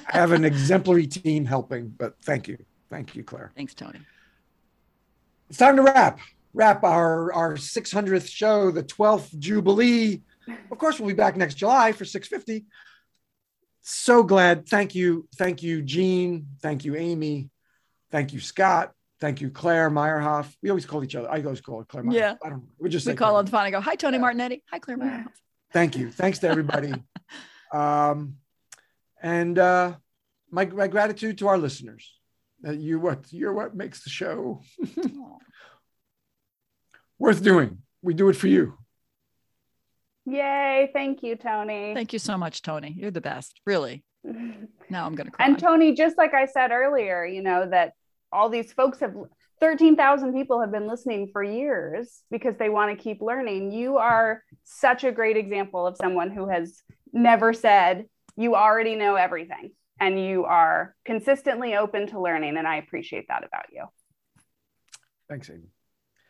[SPEAKER 1] have an exemplary team helping, but thank you. Thank you, Claire.
[SPEAKER 2] Thanks, Tony.
[SPEAKER 1] It's time to wrap wrap our our 600th show, the 12th Jubilee. Of course, we'll be back next July for 650. So glad. Thank you. Thank you, Gene. Thank you, Amy. Thank you, Scott. Thank you, Claire Meyerhoff. We always call each other. I always call it Claire Meyerhoff.
[SPEAKER 2] Yeah.
[SPEAKER 1] I don't we just
[SPEAKER 2] we call
[SPEAKER 1] Claire.
[SPEAKER 2] on the phone and go, Hi, Tony Martignetti." Hi, Claire Meyerhoff.
[SPEAKER 1] Thank you. Thanks to everybody. um, and uh, my, my gratitude to our listeners. Uh, you what you're what makes the show worth doing. We do it for you.
[SPEAKER 3] Yay. Thank you, Tony.
[SPEAKER 2] Thank you so much, Tony. You're the best. Really. Now I'm going to cry.
[SPEAKER 3] And Tony, just like I said earlier, you know, that all these folks have 13,000 people have been listening for years because they want to keep learning. You are such a great example of someone who has never said, you already know everything and you are consistently open to learning. And I appreciate that about you.
[SPEAKER 1] Thanks, Amy.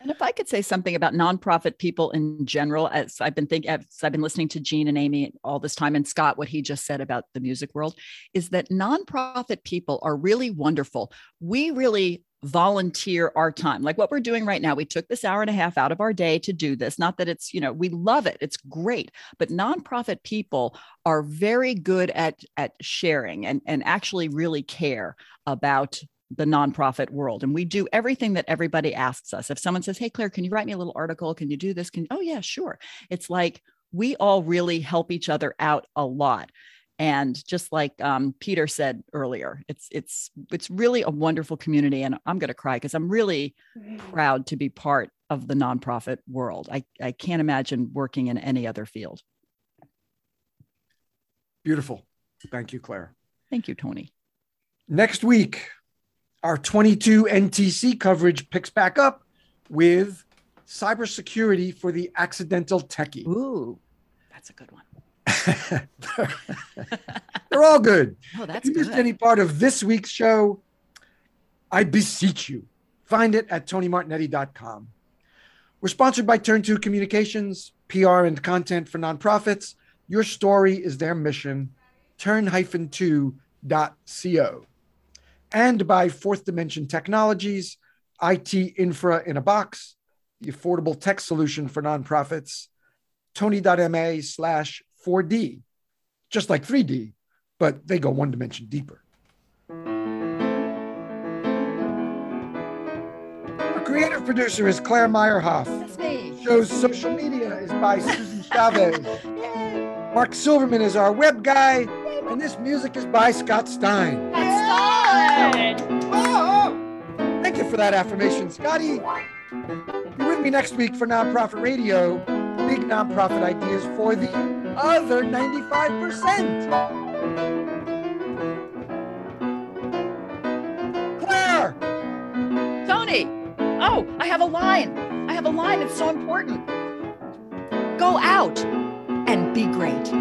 [SPEAKER 2] And if I could say something about nonprofit people in general, as I've been thinking, as I've been listening to Gene and Amy all this time, and Scott, what he just said about the music world, is that nonprofit people are really wonderful. We really volunteer our time like what we're doing right now we took this hour and a half out of our day to do this not that it's you know we love it it's great but nonprofit people are very good at at sharing and and actually really care about the nonprofit world and we do everything that everybody asks us. If someone says hey claire can you write me a little article? Can you do this? Can oh yeah sure. It's like we all really help each other out a lot. And just like um, peter said earlier it's it's it's really a wonderful community and i'm going to cry because i'm really proud to be part of the nonprofit world. I, I can't imagine working in any other field.
[SPEAKER 1] Beautiful. Thank you, Claire.
[SPEAKER 2] thank you tony.
[SPEAKER 1] Next week, our 22 NTC coverage picks back up with cybersecurity for the accidental techie.
[SPEAKER 2] ooh that's a good one
[SPEAKER 1] They're all good.
[SPEAKER 2] oh that's
[SPEAKER 1] if you missed
[SPEAKER 2] good
[SPEAKER 1] any part of this week's show, I beseech you, find it at tonymartignetti.com. We're sponsored by Turn Two Communications, PR and content for nonprofits. Your story is their mission. Turn-2.co. And by Fourth Dimension Technologies, IT infra in a box, the affordable tech solution for nonprofits. Tony.ma slash 4D, just like 3D, but they go one dimension deeper. Our creative producer is Claire Meyerhoff.
[SPEAKER 2] that's me
[SPEAKER 1] Show's social media is by Susan Chavez. Mark Silverman is our web guy, and this music is by Scott Stein. Oh, oh. Thank you for that affirmation, Scotty. Be with me next week for Nonprofit Radio. Big nonprofit ideas for the other 95%. Claire,
[SPEAKER 2] Tony, oh, I have a line. I have a line. It's so important. Go out and be great.